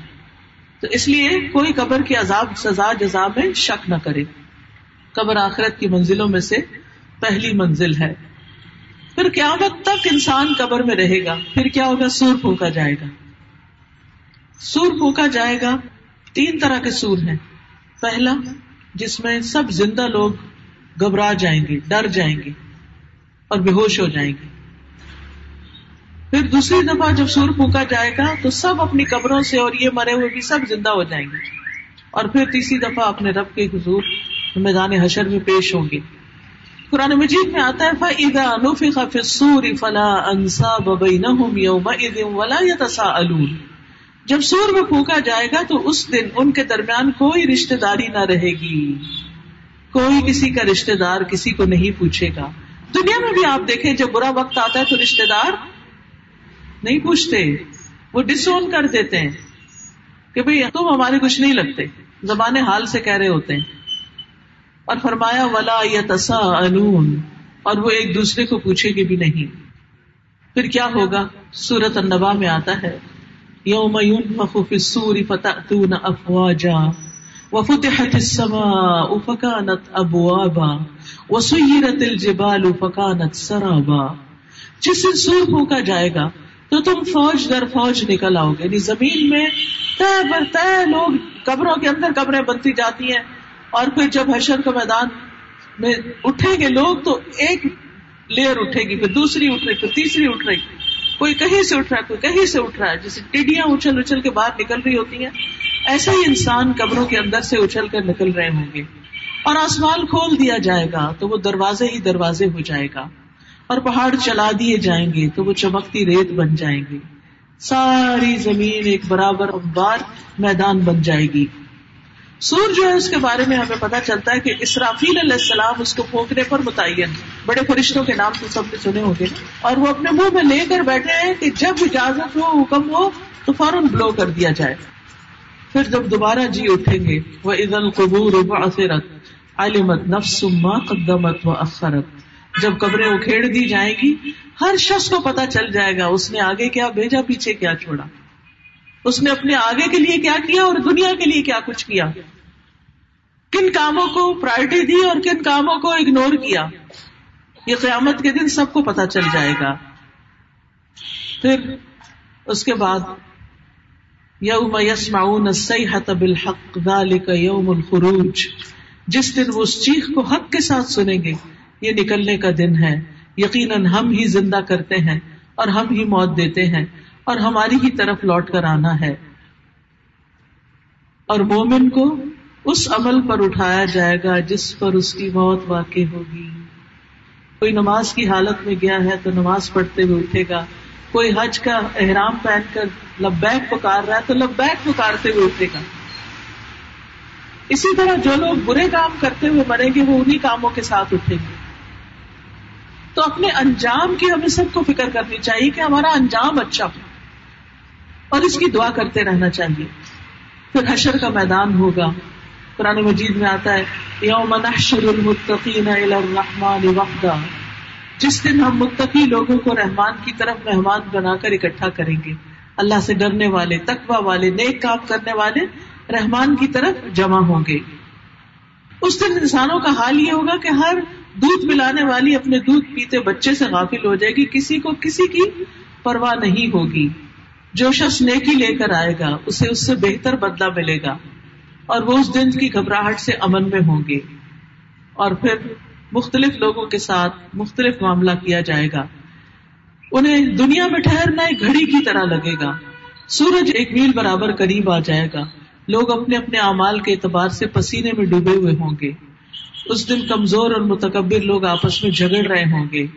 تو اس لیے کوئی قبر کی عذاب، سزا، جزا میں شک نہ کرے۔ قبر آخرت کی منزلوں میں سے پہلی منزل ہے۔ پھر قیامت تک انسان قبر میں رہے گا۔ پھر کیا ہوگا؟ سور پھونکا جائے گا۔ سور پھونکا جائے گا۔ تین طرح کے سور ہیں۔ پہلا، جس میں سب زندہ لوگ گھبرا جائیں گے، ڈر جائیں گے اور بے ہوش ہو جائیں گے۔ پھر دوسری دفعہ جب سور پھونکا جائے گا، تو سب اپنی قبروں سے اور یہ مرے ہوئے بھی سب زندہ ہو جائیں گے۔ اور پھر تیسری دفعہ اپنے رب کے حضور میدان حشر میں پیش ہوں گے۔ قرآن مجید میں آتا ہے، فَإِذَا نُفِخَ فِي الصُّورِ فَلَا أَنْسَابَ بَيْنَهُمْ يَوْمَئِذٍ وَلَا يَتَسَاءَلُونَ۔ جب سور میں پھونکا جائے گا تو اس دن ان کے درمیان کوئی رشتہ داری نہ رہے گی۔ کوئی کسی کا رشتہ دار کسی کو نہیں پوچھے گا۔ دنیا میں بھی آپ دیکھیں، جب برا وقت آتا ہے تو رشتے دار نہیں پوچھتے، وہ ڈسون کر دیتے ہیں کہ بھائی تم ہمارے کچھ نہیں لگتے۔ زبان حال سے کہہ رہے ہوتے ہیں۔ اور فرمایا، ولا یا تسا اور وہ ایک دوسرے کو پوچھے گی بھی نہیں۔ پھر کیا ہوگا؟ سورت النبا میں آتا ہے، یوم سوری فتح افواجا وفتحت السماء فكانت ابوابا وسيرت الجبال فكانت سرابا. جس دن سور پھونکا جائے گا، تو تم فوج در فوج نکل آؤ گے۔ یعنی زمین میں طے بر طے لوگ قبروں کے اندر قبریں بنتی جاتی ہیں۔ اور پھر جب حشر کا میدان میں اٹھیں گے لوگ تو ایک لیئر اٹھے گی، پھر دوسری اٹھ رہی پھر تیسری اٹھ رہی کوئی کہیں سے اٹھ رہا ہے، کوئی کہیں سے اٹھ رہا ہے۔ جیسے ٹڈیاں اچھل اچھل کے باہر نکل رہی ہوتی ہیں ایسا ہی انسان قبروں کے اندر سے اچھل کر نکل رہے ہوں گے۔ اور آسمان کھول دیا جائے گا تو وہ دروازے ہی دروازے ہو جائے گا۔ اور پہاڑ چلا دیے جائیں گے تو وہ چمکتی ریت بن جائیں گے ساری زمین ایک برابر امبار میدان بن جائے گی۔ سور جو ہے اس کے بارے میں ہمیں پتا چلتا ہے کہ اسرافیل علیہ السلام اس کو پھونکنے پر متعین بڑے فرشتوں کے نام تو سب نے سنے ہوں گے۔ اور وہ اپنے منہ میں لے کر بیٹھے ہیں کہ جب اجازت ہو، حکم ہو، تو فوراً بلو کر دیا جائے۔ پھر جب دوبارہ جی اٹھیں گے وہ عید القبور علمت نفس ما قدمت و اخرت جب قبریں اکھیڑ دی جائیں گی، ہر شخص کو پتا چل جائے گا، اس نے آگے کیا، بھیجا، پیچھے کیا چھوڑا۔ اس نے اپنے آگے کے لیے کیا کیا اور دنیا کے لیے کیا کچھ کیا؟ کن کاموں کو پرائرٹی دی اور کن کاموں کو اگنور کیا؟ یہ قیامت کے دن سب کو پتا چل جائے گا۔ پھر اس کے بعد، یوم یسمعون بالحق ذلك یوم الخروج۔ جس دن وہ اس چیخ کو حق کے ساتھ سنیں گے، یہ نکلنے کا دن ہے۔ یقیناً ہم ہی زندہ کرتے ہیں اور ہم ہی موت دیتے ہیں۔ اور ہماری ہی طرف لوٹ کر آنا ہے۔ اور مومن کو اس عمل پر اٹھایا جائے گا جس پر اس کی موت واقع ہوگی۔ کوئی نماز کی حالت میں گیا ہے تو نماز پڑھتے ہوئے اٹھے گا۔ کوئی حج کا احرام پہن کر لبیک پکار رہا ہے تو لبیک پکارتے ہوئے اٹھے گا۔ اسی طرح جو لوگ برے کام کرتے ہوئے مریں گے وہ انہیں کاموں کے ساتھ اٹھیں گے۔ تو اپنے انجام کی ہمیں سب کو فکر کرنی چاہیے کہ ہمارا انجام اچھا ہو۔ اور اس کی دعا کرتے رہنا چاہیے۔ پھر حشر کا میدان ہوگا۔ قرآن مجید میں آتا ہے، یوم نحشر المتقین الى الرحمن وفدا جس دن ہم متقی لوگوں کو رحمان کی طرف مہمان بنا کر اکٹھا کریں گے۔ اللہ سے ڈرنے والے، تقوی والے، نیک کام کرنے والے رحمان کی طرف جمع ہوں گے۔ اس دن انسانوں کا حال یہ ہوگا کہ ہر دودھ پلانے والی اپنے دودھ پیتے بچے سے غافل ہو جائے گی۔ کسی کو کسی کی پرواہ نہیں ہوگی۔ جو شخص نیکی لے کر آئے گا، اسے اس سے بہتر بدلہ ملے گا اور وہ اس دن کی گھبراہٹ سے امن میں ہوں گے۔ اور پھر مختلف لوگوں کے ساتھ مختلف معاملہ کیا جائے گا۔ انہیں دنیا میں ٹھہرنا ایک گھڑی کی طرح لگے گا۔ سورج ایک میل برابر قریب آ جائے گا۔ لوگ اپنے اپنے اعمال کے اعتبار سے پسینے میں ڈوبے ہوئے ہوں گے۔ اس دن کمزور اور متکبر لوگ آپس میں جھگڑ رہے ہوں گے۔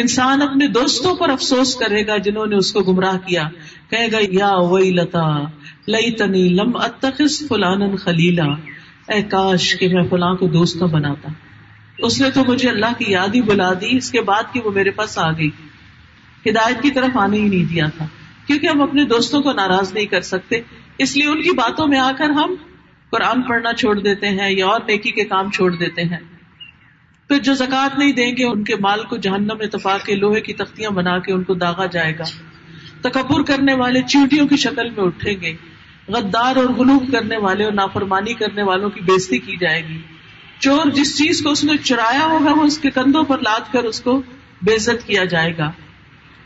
انسان اپنے دوستوں پر افسوس کرے گا جنہوں نے اس کو گمراہ کیا۔ کہے گا، یا وئی لتا لئی تنی لم اتخذ فلان خلیلا۔ اے کاش کہ میں فلاں کو دوست نہ بناتا۔ اس نے تو مجھے اللہ کی یاد ہی بلا دی، اس کے بعد کہ وہ میرے پاس آ گئی۔ ہدایت کی طرف آنے ہی نہیں دیا تھا۔ کیونکہ ہم اپنے دوستوں کو ناراض نہیں کر سکتے۔ اس لیے ان کی باتوں میں آ کر ہم قرآن پڑھنا چھوڑ دیتے ہیں یا اور نیکی کے کام چھوڑ دیتے ہیں۔ پھر جو زکات نہیں دیں گے، ان کے مال کو جہنم میں اتفاق کے لوہے کی تختیاں بنا کے ان کو داغا جائے گا۔ تکبر کرنے والے چیوٹیوں کی شکل میں اٹھیں گے۔ غدار اور غلوب کرنے والے اور نافرمانی کرنے والوں کی بےزتی کی جائے گی۔ چور جس چیز کو اس نے چرایا ہوگا، وہ اس کے کندھوں پر لاد کر اس کو بےزت کیا جائے گا۔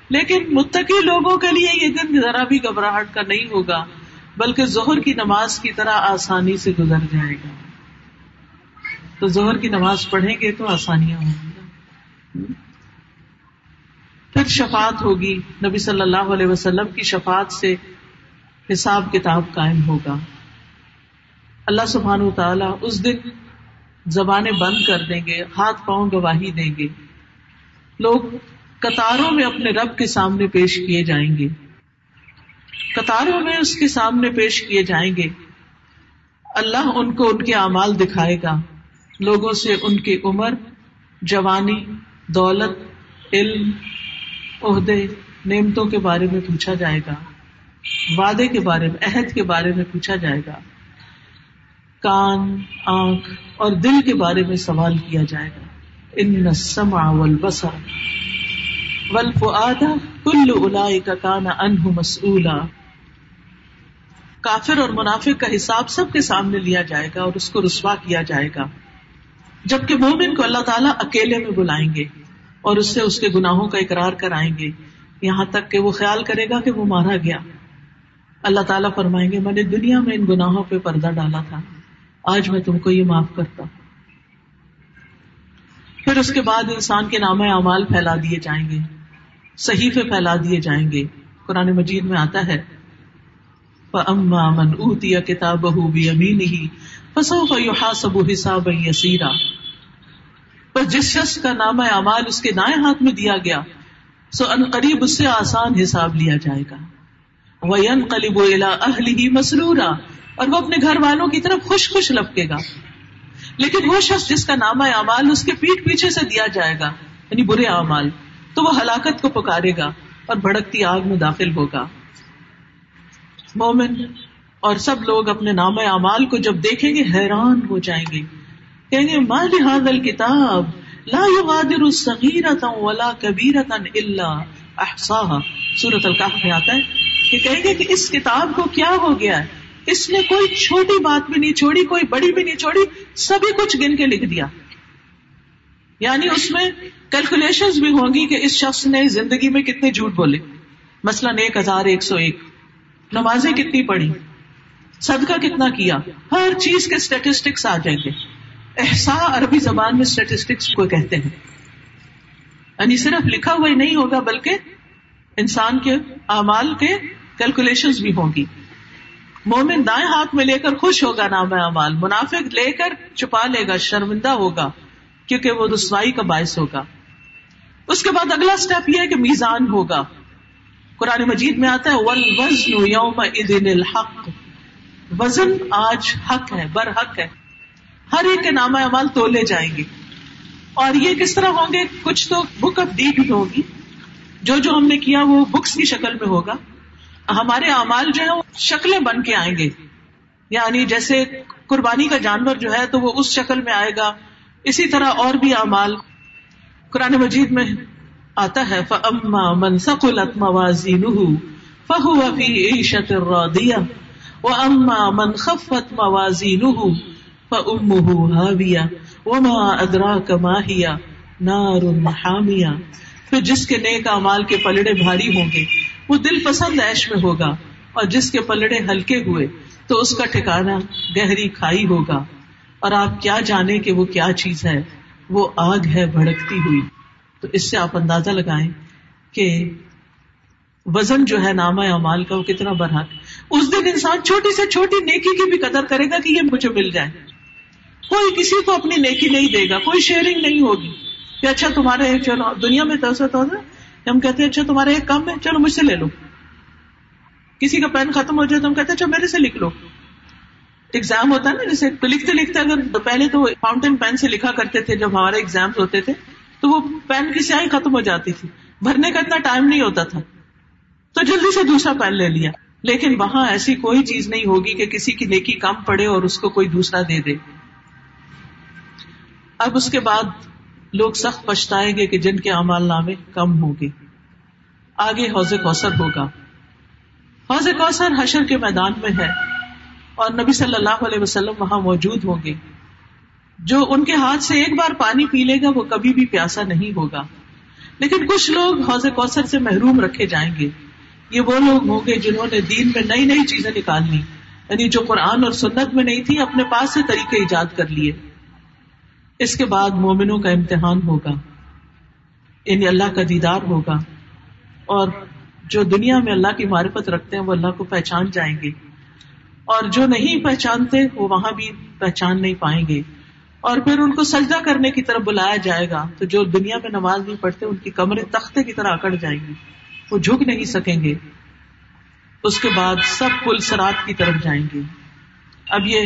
لیکن متقی لوگوں کے لیے یہ دن ذرا بھی گھبراہٹ کا نہیں ہوگا، بلکہ زہر کی نماز کی طرح آسانی سے گزر جائے گا۔ تو زہر کی نماز پڑھیں گے تو آسانیاں ہوں گی۔ پھر شفات ہوگی۔ نبی صلی اللہ علیہ وسلم کی شفات سے حساب کتاب قائم ہوگا۔ اللہ سبحان تعالیٰ اس دن زبانیں بند کر دیں گے، ہاتھ پاؤں گواہی دیں گے۔ لوگ قطاروں میں اپنے رب کے سامنے پیش کیے جائیں گے۔ قطاروں میں اس کے سامنے پیش کیے جائیں گے۔ اللہ ان کو ان کے اعمال دکھائے گا۔ لوگوں سے ان کی عمر، جوانی، دولت، علم، عہدے، نعمتوں کے بارے میں پوچھا جائے گا۔ وعدے کے بارے میں، عہد کے بارے میں پوچھا جائے گا۔ کان، آنکھ اور دل کے بارے میں سوال کیا جائے گا۔ ان السمع والبصر والفؤاد کل اولئک کان عنہ مسئولا۔ کافر اور منافق کا حساب سب کے سامنے لیا جائے گا اور اس کو رسوا کیا جائے گا۔ جبکہ مومن کو اللہ تعالیٰ اکیلے میں بلائیں گے اور اس سے اس کے گناہوں کا اقرار کرائیں گے۔ یہاں تک کہ وہ خیال کرے گا کہ وہ مارا گیا۔ اللہ تعالیٰ فرمائیں گے، میں نے دنیا میں ان گناہوں پہ پردہ ڈالا تھا۔ آج میں تم کو یہ معاف کرتا ہوں۔ پھر اس کے بعد انسان کے نام اعمال پھیلا دیے جائیں گے، صحیفے پھیلا دیے جائیں گے۔ قرآن مجید میں آتا ہے اما من اوتیا کتاب بھی امین ہی سب حساب یسیرا۔ پر جس شخص کا نام اعمال اس کے دائیں ہاتھ میں دیا گیا، سو ان قریب اس سے آسان حساب لیا جائے گا۔ وین کلیب اہلی مسرورا۔ اور وہ اپنے گھر والوں کی طرف خوش خوش لپکے گا۔ لیکن وہ شخص جس کا نام اعمال اس کے پیٹ پیچھے سے دیا جائے گا یعنی برے اعمال، تو وہ ہلاکت کو پکارے گا اور بھڑکتی آگ میں داخل ہوگا۔ مومن اور سب لوگ اپنے نام اعمال کو جب دیکھیں گے، حیران ہو جائیں گے۔ کہیں گے مال حاد الکتاب لا يغادر صغیرتا ولا کبیرتا الا احصاها سورۃ الکہف میں آتا ہے کہ کہیں گے کہ اس کتاب کو کیا ہو گیا ہے؟ اس نے کوئی چھوٹی بات بھی نہیں چھوڑی، کوئی بڑی بھی نہیں چھوڑی، سبھی کچھ گن کے لکھ دیا۔ یعنی اس میں کیلکولیشن بھی ہوں گی کہ اس شخص نے زندگی میں کتنے جھوٹ بولے مثلاً ایک ہزار ایک سو ایک۔ نمازیں کتنی پڑھی۔ صدقہ کتنا کیا؟ ہر چیز کے اسٹیٹسٹکس آ جائیں گے۔ احسا عربی زبان میں اسٹیٹسٹکس کو کہتے ہیں۔ یعنی صرف لکھا ہوا ہی نہیں ہوگا، بلکہ انسان کے اعمال کے کیلکولیشن بھی ہوں گی۔ مومن دائیں ہاتھ میں لے کر خوش ہوگا نام اعمال، منافق لے کر چھپا لے گا، شرمندہ ہوگا، کیونکہ وہ رسوائی کا باعث ہوگا۔ اس کے بعد اگلا اسٹیپ یہ ہے کہ میزان ہوگا۔ قرآن مجید میں آتا ہے یوم الحق۔ وزن آج حق ہے، بر حق ہے۔ ہر ایک کے نام اعمال تولے جائیں گے۔ اور یہ کس طرح ہوں گے؟ کچھ تو بک آف ڈیٹ ہوگی۔ جو جو ہم نے کیا وہ بکس کی شکل میں ہوگا۔ ہمارے اعمال جو ہے وہ شکلیں بن کے آئیں گے۔ یعنی جیسے قربانی کا جانور جو ہے تو وہ اس شکل میں آئے گا۔ اسی طرح اور بھی اعمال قرآن مجید میں آتا ہے فما من سقلت موازینہ فہو فی عیشت الراضیہ واما من خفت موازینہ وما ادراک ما نار حامیہ پھر جس کے نیک اعمال کے پلڑے بھاری ہوں گے، وہ دل پسند ایش میں ہوگا اور جس کے پلڑے ہلکے ہوئے، تو اس کا ٹھکانا گہری کھائی ہوگا۔ اور آپ کیا جانے کہ وہ کیا چیز ہے؟ وہ آگ ہے بھڑکتی ہوئی۔ تو اس سے آپ اندازہ لگائیں کہ وزن جو ہے ناما امال کا وہ کتنا برحق اس دن انسان چھوٹی سے چھوٹی نیکی کی بھی قدر کرے گا کہ یہ مجھے مل جائے۔ کوئی کسی کو اپنی نیکی نہیں دے گا، کوئی شیئرنگ نہیں ہوگی۔ کہ اچھا تمہارے چلو، دنیا میں تو ہم کہتے ہیں اچھا تمہارے ایک کم ہے، چلو، مجھ سے لے لو۔ کسی کا پین ختم ہو جائے تو ہم کہتے ہیں اچھا میرے سے لکھ لو۔ ایگزام ہوتا ہے نا، جیسے لکھتے لکھتے اگر پہلے تو فاؤنٹین پین سے لکھا کرتے تھے، جب ہمارے ایگزام ہوتے تھے، تو وہ پین کی سیاہی ختم ہو جاتی تھی۔ بھرنے کا اتنا ٹائم نہیں ہوتا تھا۔ تو جلدی سے دوسرا پین لے لیا۔ لیکن وہاں ایسی کوئی چیز نہیں ہوگی کہ کسی کی نیکی کم پڑے اور اس کو کوئی دوسرا دے دے۔ اب اس کے بعد لوگ سخت پچھتائیں گے کہ جن کے امال نامے کم ہوں گے۔ آگے حوض کوثر ہوگا۔ حوض کوثر حشر کے میدان میں ہے اور نبی صلی اللہ علیہ وسلم وہاں موجود ہوں گے۔ جو ان کے ہاتھ سے ایک بار پانی پی لے گا، وہ کبھی بھی پیاسا نہیں ہوگا۔ لیکن کچھ لوگ حوض کوثر سے محروم رکھے جائیں گے۔ یہ وہ لوگ ہوں گے جنہوں نے دین میں نئی نئی چیزیں نکال لی یعنی جو قرآن اور سنت میں نہیں تھی، اپنے پاس سے طریقے ایجاد کر لیے۔ اس کے بعد مومنوں کا امتحان ہوگا یعنی اللہ کا دیدار ہوگا۔ اور جو دنیا میں اللہ کی معرفت رکھتے ہیں، وہ اللہ کو پہچان جائیں گے۔ اور جو نہیں پہچانتے، وہ وہاں بھی پہچان نہیں پائیں گے۔ اور پھر ان کو سجدہ کرنے کی طرف بلایا جائے گا، تو جو دنیا میں نماز نہیں پڑھتے، ان کی کمرے تختے کی طرح اکڑ جائیں گی۔ وہ جھک نہیں سکیں گے۔ اس کے بعد سب پل سرات کی طرف جائیں گے۔ اب یہ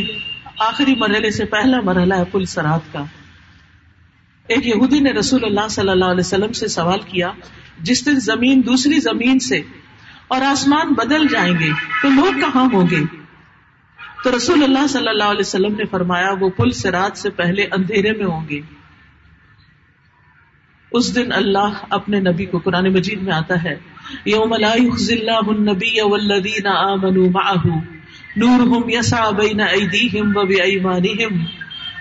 آخری مرحلے سے پہلا مرحلہ ہے پل سرات کا۔ ایک یہودی نے رسول اللہ صلی اللہ علیہ وسلم سے سوال کیا، جس دن زمین دوسری زمین سے اور آسمان بدل جائیں گے تو لوگ کہاں ہوں گے؟ تو رسول اللہ صلی اللہ علیہ وسلم نے فرمایا، وہ پل سے رات سے پہلے اندھیرے میں ہوں گے۔ اس دن اللہ اپنے نبی کو قرآن مجید میں آتا ہے، یوم اللہ النبی والذین آمنوا معه نورهم يسعى بين ايديهم وبأيمانهم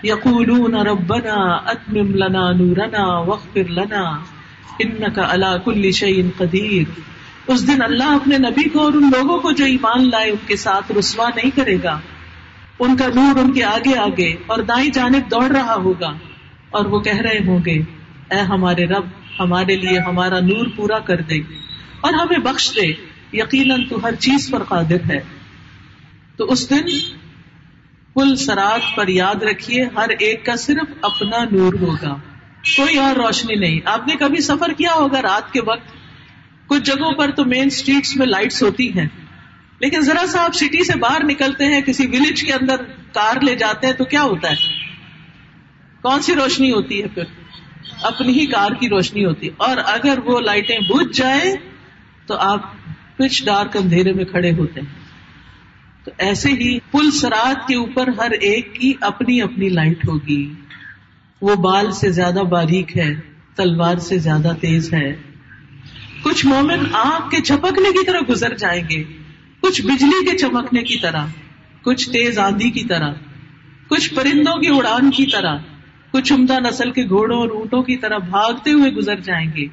يقولون ربنا اتمم لنا نورنا واغفر لنا انك على كل شيء قدير اس دن اللہ اپنے نبی کو اور ان لوگوں کو جو ایمان لائے، ان کے ساتھ رسوا نہیں کرے گا۔ ان کا نور ان کے آگے آگے اور دائیں جانب دوڑ رہا ہوگا اور وہ کہہ رہے ہوں گے اے ہمارے رب، ہمارے لیے ہمارا نور پورا کر دے اور ہمیں بخش دے۔ یقیناً تو ہر چیز پر قادر ہے۔ تو اس دن پل سرات پر یاد رکھیے، ہر ایک کا صرف اپنا نور ہوگا۔ کوئی اور روشنی نہیں۔ آپ نے کبھی سفر کیا ہوگا رات کے وقت؟ کچھ جگہوں پر تو مین اسٹریٹس میں لائٹس ہوتی ہیں۔ لیکن ذرا سا آپ سٹی سے باہر نکلتے ہیں، کسی ولیج کے اندر کار لے جاتے ہیں تو کیا ہوتا ہے؟ کون سی روشنی ہوتی ہے پھر؟ اپنی ہی کار کی روشنی ہوتی۔ اور اگر وہ لائٹیں بجھ جائیں تو آپ پچ ڈارک اندھیرے میں کھڑے ہوتے ہیں۔ تو ایسے ہی پل سرات کے اوپر ہر ایک کی اپنی اپنی لائٹ ہوگی۔ وہ بال سے زیادہ باریک ہے، تلوار سے زیادہ تیز ہے۔ کچھ مومن آگ کے چپکنے کی طرح گزر جائیں گے۔ کچھ بجلی کے چمکنے کی طرح، کچھ تیز آندھی کی طرح، کچھ پرندوں کی اڑان کی طرح۔ کچھ عمدہ نسل کے گھوڑوں اور اونٹوں کی طرح بھاگتے ہوئے گزر جائیں گے۔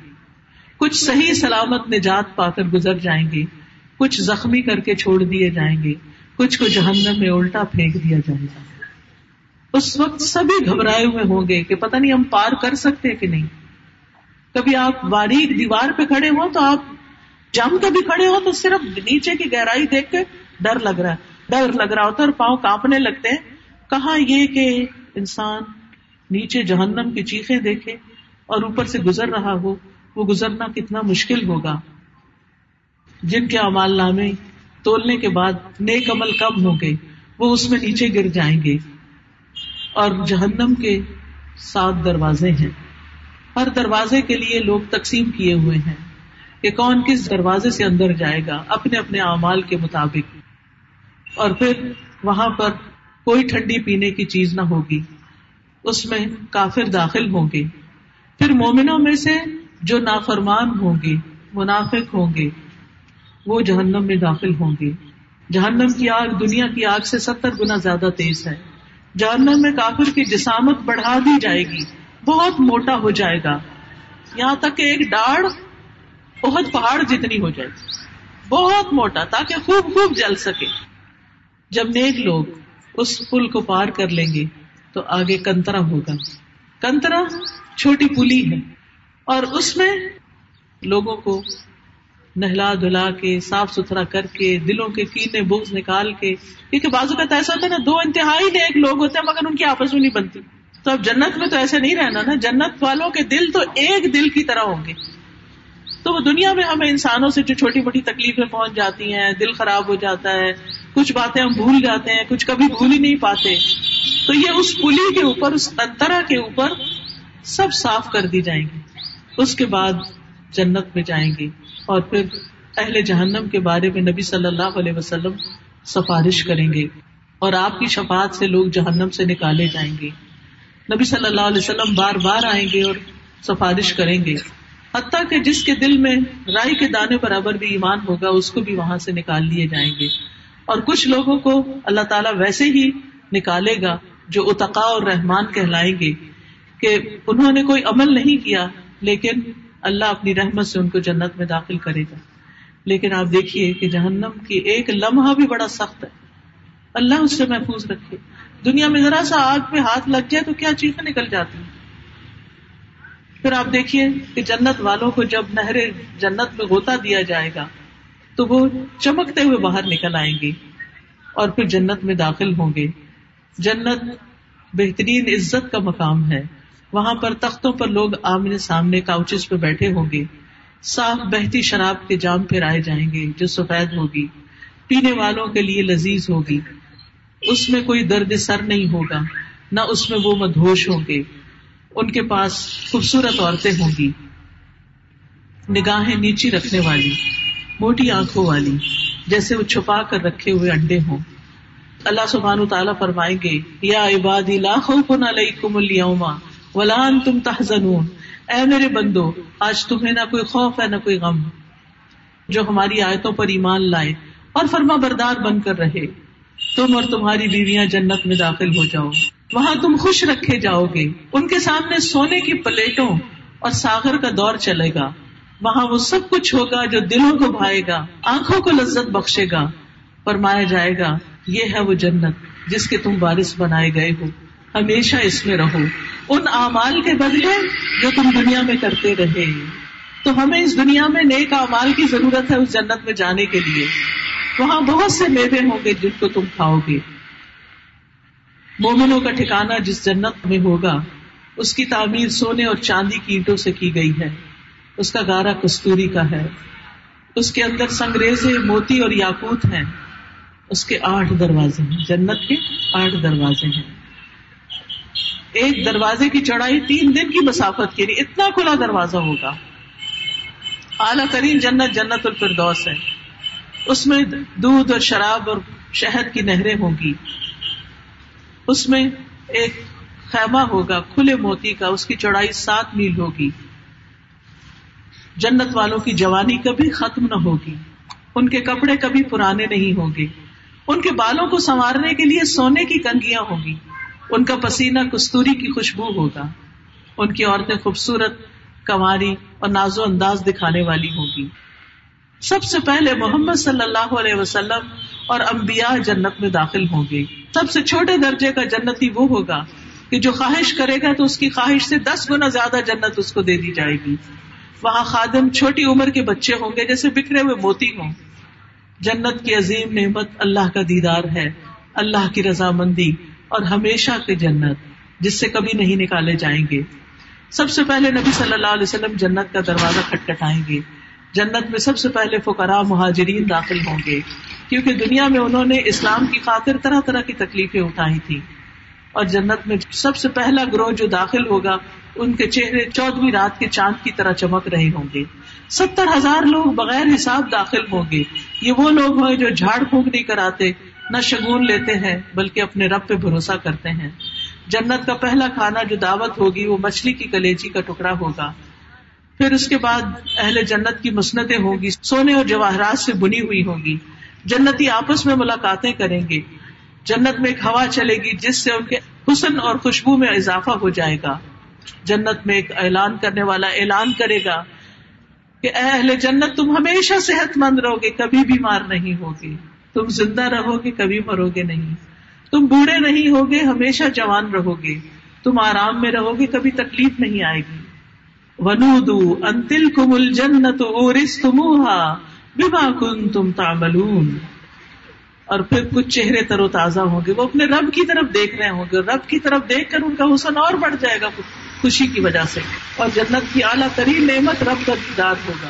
کچھ صحیح سلامت نجات پا کر گزر جائیں گے۔ کچھ زخمی کر کے چھوڑ دیے جائیں گے۔ کچھ کو جہنم میں الٹا پھینک دیا جائے گا۔ اس وقت سبھی گھبرائے ہوئے ہوں گے کہ پتہ نہیں ہم پار کر سکتے کہ نہیں۔ کبھی آپ باریک دیوار پہ کھڑے ہو تو آپ جم کے بھی کھڑے ہو تو صرف نیچے کی گہرائی دیکھ کے ڈر لگ رہا ہے۔ ڈر لگ رہا ہوتا ہے اور پاؤں کانپنے لگتے ہیں۔ کہاں یہ کہ انسان نیچے جہنم کی چیخیں دیکھے اور اوپر سے گزر رہا ہو، وہ گزرنا کتنا مشکل ہوگا۔ جن کے امال نامے تولنے کے بعد نیک عمل کم ہوں گے، وہ اس میں نیچے گر جائیں گے۔ اور جہنم کے سات دروازے ہیں۔ ہر دروازے کے لیے لوگ تقسیم کیے ہوئے ہیں۔ کہ کون کس دروازے سے اندر جائے گا، اپنے اپنے اعمال کے مطابق۔ اور پھر وہاں پر کوئی ٹھنڈی پینے کی چیز نہ ہوگی۔ اس میں کافر داخل ہوں گے پھر مومنوں میں سے جو نافرمان ہوں گے منافق ہوں گے وہ جہنم میں داخل ہوں گے جہنم کی آگ، دنیا کی آگ سے ستر گنا زیادہ تیز ہے۔ جہنم میں کافر کی جسامت بڑھا دی جائے گی، بہت موٹا ہو جائے گا۔ یہاں تک کہ ایک ڈاڑ بہت پہاڑ جتنی ہو جائے بہت موٹا، تاکہ خوب خوب جل سکے۔ جب نیک لوگ اس پل کو پار کر لیں گے تو آگے کنترا ہوگا۔ کنترا چھوٹی پلی ہے۔ اور اس میں لوگوں کو نہلا دھلا کے، صاف ستھرا کر کے، دلوں کے کینے بوگز نکال کے، کیونکہ بازو کا ایسا ہوتا ہے نا، دو انتہائی نیک لوگ ہوتے ہیں مگر ان کی آپس میں نہیں بنتی۔ تو اب جنت میں تو ایسے نہیں رہنا نا، جنت والوں کے دل تو ایک دل کی طرح ہوں گے۔ تو وہ دنیا میں ہمیں انسانوں سے جو چھوٹی موٹی تکلیفیں پہنچ جاتی ہیں، دل خراب ہو جاتا ہے، کچھ باتیں ہم بھول جاتے ہیں، کچھ کبھی بھول ہی نہیں پاتے۔ تو یہ اس پلی کے اوپر، اس انترا کے اوپر سب صاف کر دی جائیں گی۔ اس کے بعد جنت میں جائیں گے اور پھر اہل جہنم کے بارے میں نبی صلی اللہ علیہ وسلم سفارش کریں گے۔ اور آپ کی شفاعت سے لوگ جہنم سے نکالے جائیں گے۔ نبی صلی اللہ علیہ وسلم بار بار آئیں گے اور سفارش کریں گے۔ حتیٰ کہ جس کے دل میں رائی کے دانے برابر بھی ایمان ہوگا، اس کو بھی وہاں سے نکال لیے جائیں گے۔ اور کچھ لوگوں کو اللہ تعالیٰ ویسے ہی نکالے گا۔ جو اتقا اور رحمان کہلائیں گے کہ انہوں نے کوئی عمل نہیں کیا، لیکن اللہ اپنی رحمت سے ان کو جنت میں داخل کرے گا۔ لیکن آپ دیکھیے کہ جہنم کی ایک لمحہ بھی بڑا سخت ہے۔ اللہ اس سے محفوظ رکھے۔ دنیا میں ذرا سا آگ پہ ہاتھ لگ جائے تو کیا چیزیں نکل جاتی ہیں؟ پھر آپ دیکھیے کہ جنت والوں کو جب نہر جنت میں ہوتا دیا جائے گا، تو وہ چمکتے ہوئے باہر نکل آئیں گے اور پھر جنت میں داخل ہوں گے۔ جنت بہترین عزت کا مقام ہے۔ وہاں پر تختوں پر لوگ آمنے سامنے کاؤچز پہ بیٹھے ہوں گے۔ صاف بہتی شراب کے جام پھر آئے جائیں گے، جو سفید ہوگی۔ پینے والوں کے لیے لذیذ ہوگی۔ اس میں کوئی درد سر نہیں ہوگا، نہ اس میں وہ مدھوش ہوں گے۔ ان کے پاس خوبصورت عورتیں ہوں گی۔ نگاہیں نیچی رکھنے والی، موٹی آنکھوں والی، جیسے وہ چھپا کر رکھے ہوئے انڈے ہوں۔ اللہ سبحان تعالیٰ فرمائیں گے، یا عبادی، لا خوف علیکم اليوم ولا انتم تحزنون۔ اے میرے بندو، آج تمہیں نہ کوئی خوف ہے نہ کوئی غم۔ جو ہماری آیتوں پر ایمان لائے اور فرما بردار بن کر رہے، تم اور تمہاری بیویاں جنت میں داخل ہو جاؤ۔ وہاں تم خوش رکھے جاؤ گے۔ ان کے سامنے سونے کی پلیٹوں اور ساگر کا دور چلے گا۔ وہاں وہ سب کچھ ہوگا جو دلوں کو بھائے گا، آنکھوں کو لذت بخشے گا۔ فرمایا جائے گا یہ ہے وہ جنت جس کے تم بارش بنائے گئے ہو۔ ہمیشہ اس میں رہو۔ ان اعمال کے بدلے جو تم دنیا میں کرتے رہے۔ تو ہمیں اس دنیا میں نیک اعمال کی ضرورت ہے اس جنت میں جانے کے لیے۔ وہاں بہت سے میوے ہوں گے جن کو تم کھاؤ گے۔ مومنوں کا ٹھکانا جس جنت میں ہوگا، اس کی تعمیر سونے اور چاندی کی اینٹوں سے کی گئی ہے۔ اس کا گارا کستوری کا ہے۔ اس کے اندر سنگریزے موتی اور یاقوت ہیں۔ اس کے آٹھ دروازے ہیں۔ جنت کے آٹھ دروازے ہیں۔ ایک دروازے کی چڑھائی تین دن کی مسافت کے لیے اتنا کھلا دروازہ ہوگا۔ اعلیٰ ترین جنت جنت الفردوس ہے۔ اس میں دودھ اور شراب اور شہد کی نہریں ہوں گی اس میں ایک خیمہ ہوگا، کھلے موتی کا، اس کی چوڑائی سات میل ہوگی۔ جنت والوں کی جوانی کبھی ختم نہ ہوگی۔ ان کے کپڑے کبھی پرانے نہیں ہوں گے۔ ان کے بالوں کو سنوارنے کے لیے سونے کی کنگیاں ہوں گی ان کا پسینہ کستوری کی خوشبو ہوگا۔ ان کی عورتیں خوبصورت کماری اور نازو انداز دکھانے والی ہوگی۔ سب سے پہلے محمد صلی اللہ علیہ وسلم اور انبیاء جنت میں داخل ہوں گے۔ سب سے چھوٹے درجے کا جنتی وہ ہوگا کہ جو خواہش کرے گا تو اس کی خواہش سے دس گنا زیادہ جنت اس کو دے دی جائے گی۔ وہاں خادم چھوٹی عمر کے بچے ہوں گے جیسے بکھرے ہوئے موتی ہوں۔ جنت کی عظیم نعمت اللہ کا دیدار ہے، اللہ کی رضامندی اور ہمیشہ کی جنت، جس سے کبھی نہیں نکالے جائیں گے۔ سب سے پہلے نبی صلی اللہ علیہ وسلم جنت کا دروازہ کھٹکھٹائیں گے۔ جنت میں سب سے پہلے فقراء، مہاجرین داخل ہوں گے۔ کیونکہ دنیا میں انہوں نے اسلام کی خاطر طرح طرح کی تکلیفیں اٹھائی تھی اور جنت میں سب سے پہلا گروہ جو داخل ہوگا، ان کے چہرے چودہویں رات کے چاند کی طرح چمک رہے ہوں گے۔ ستر ہزار لوگ بغیر حساب داخل ہوں گے۔ یہ وہ لوگ ہیں جو جھاڑ پھونک نہیں کراتے، نہ شگون لیتے ہیں، بلکہ اپنے رب پہ بھروسہ کرتے ہیں۔ جنت کا پہلا کھانا جو دعوت ہوگی، وہ مچھلی کی کلیجی کا ٹکڑا ہوگا۔ پھر اس کے بعد اہل جنت کی مسنتیں ہوگی سونے اور جواہرات سے بنی ہوئی ہوگی جنتی آپس میں ملاقاتیں کریں گے۔ جنت میں ایک ہوا چلے گی، جس سے ان کے حسن اور خوشبو میں اضافہ ہو جائے گا۔ جنت میں ایک اعلان کرنے والا اعلان کرے گا۔ کہ اے اہل جنت تم ہمیشہ صحت مند رہو گے، کبھی بیمار نہیں ہوگے۔ تم زندہ رہو گے، کبھی مرو گے نہیں۔ تم بوڑھے نہیں ہوگے ہمیشہ جوان رہو گے۔ تم آرام میں رہو گے، کبھی تکلیف نہیں آئے گی۔ ونو انتل کمل جنت اورس تمہا بما کن تم تاملون اور پھر کچھ چہرے تر و تازہ ہوں گے۔ وہ اپنے رب کی طرف دیکھ رہے ہوں گے۔ رب کی طرف دیکھ کر ان کا حسن اور بڑھ جائے گا۔ خوشی کی وجہ سے۔ اور جنت کی اعلیٰ ترین نعمت رب کا دیدار ہوگا۔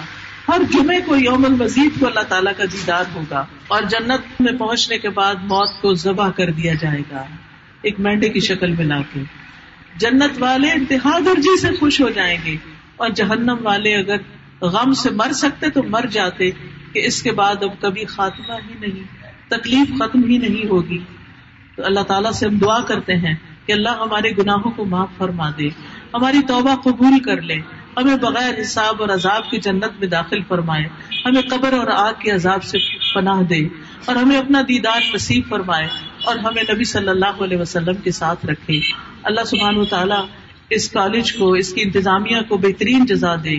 ہر جمعے کو یوم المزید کو اللہ تعالیٰ کا دیدار ہوگا۔ اور جنت میں پہنچنے کے بعد موت کو ذبح کر دیا جائے گا۔ ایک مینڈے کی شکل میں لا کے۔ جنت والے انتہا درجی سے خوش ہو جائیں گے۔ اور جہنم والے اگر غم سے مر سکتے تو مر جاتے کہ اس کے بعد اب کبھی خاتمہ ہی نہیں، تکلیف ختم ہی نہیں ہوگی۔ تو اللہ تعالیٰ سے ہم دعا کرتے ہیں کہ اللہ ہمارے گناہوں کو معاف فرما دے۔ ہماری توبہ قبول کر لے۔ ہمیں بغیر حساب اور عذاب کی جنت میں داخل فرمائے۔ ہمیں قبر اور آگ کے عذاب سے پناہ دے۔ اور ہمیں اپنا دیدار نصیب فرمائے۔ اور ہمیں نبی صلی اللہ علیہ وسلم کے ساتھ رکھے۔ اللہ سبحان و تعالیٰ اس کالج کو، اس کی انتظامیہ کو بہترین جزا دے۔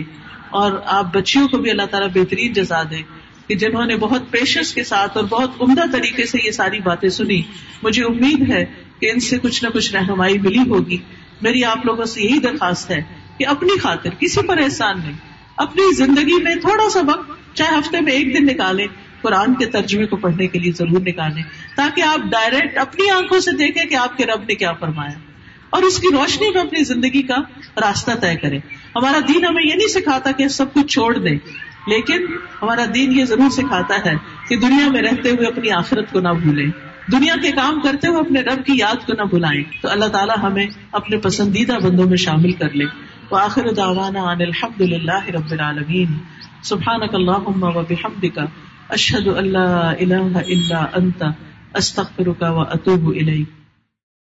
اور آپ بچیوں کو بھی اللہ تعالیٰ بہترین جزا دے۔ کہ جنہوں نے بہت پیشنس کے ساتھ اور بہت عمدہ طریقے سے یہ ساری باتیں سنی۔ مجھے امید ہے کہ ان سے کچھ نہ کچھ رہنمائی ملی ہوگی۔ میری آپ لوگوں سے یہی درخواست ہے کہ اپنی خاطر کسی پر احسان نہیں، اپنی زندگی میں تھوڑا سا وقت، چاہے ہفتے میں ایک دن نکالیں، قرآن کے ترجمے کو پڑھنے کے لیے ضرور نکالیں، تاکہ آپ ڈائریکٹ اپنی آنکھوں سے دیکھیں کہ آپ کے رب نے کیا فرمایا۔ اور اس کی روشنی میں اپنی زندگی کا راستہ طے کریں۔ ہمارا دین ہمیں یہ نہیں سکھاتا کہ سب کچھ چھوڑ دیں، لیکن ہمارا دین یہ ضرور سکھاتا ہے کہ دنیا میں رہتے ہوئے اپنی آخرت کو نہ بھولیں۔ دنیا کے کام کرتے ہوئے اپنے رب کی یاد کو نہ بھلائیں تو اللہ تعالیٰ ہمیں اپنے پسندیدہ بندوں میں شامل کر لے۔ تو آخر دعوانا عن الحمد للہ رب العالمین۔ سبحانک اللہم و بحمدک۔ اشہد اشد اللہ الہ الا انت۔ استغفرک و اتوب الیک۔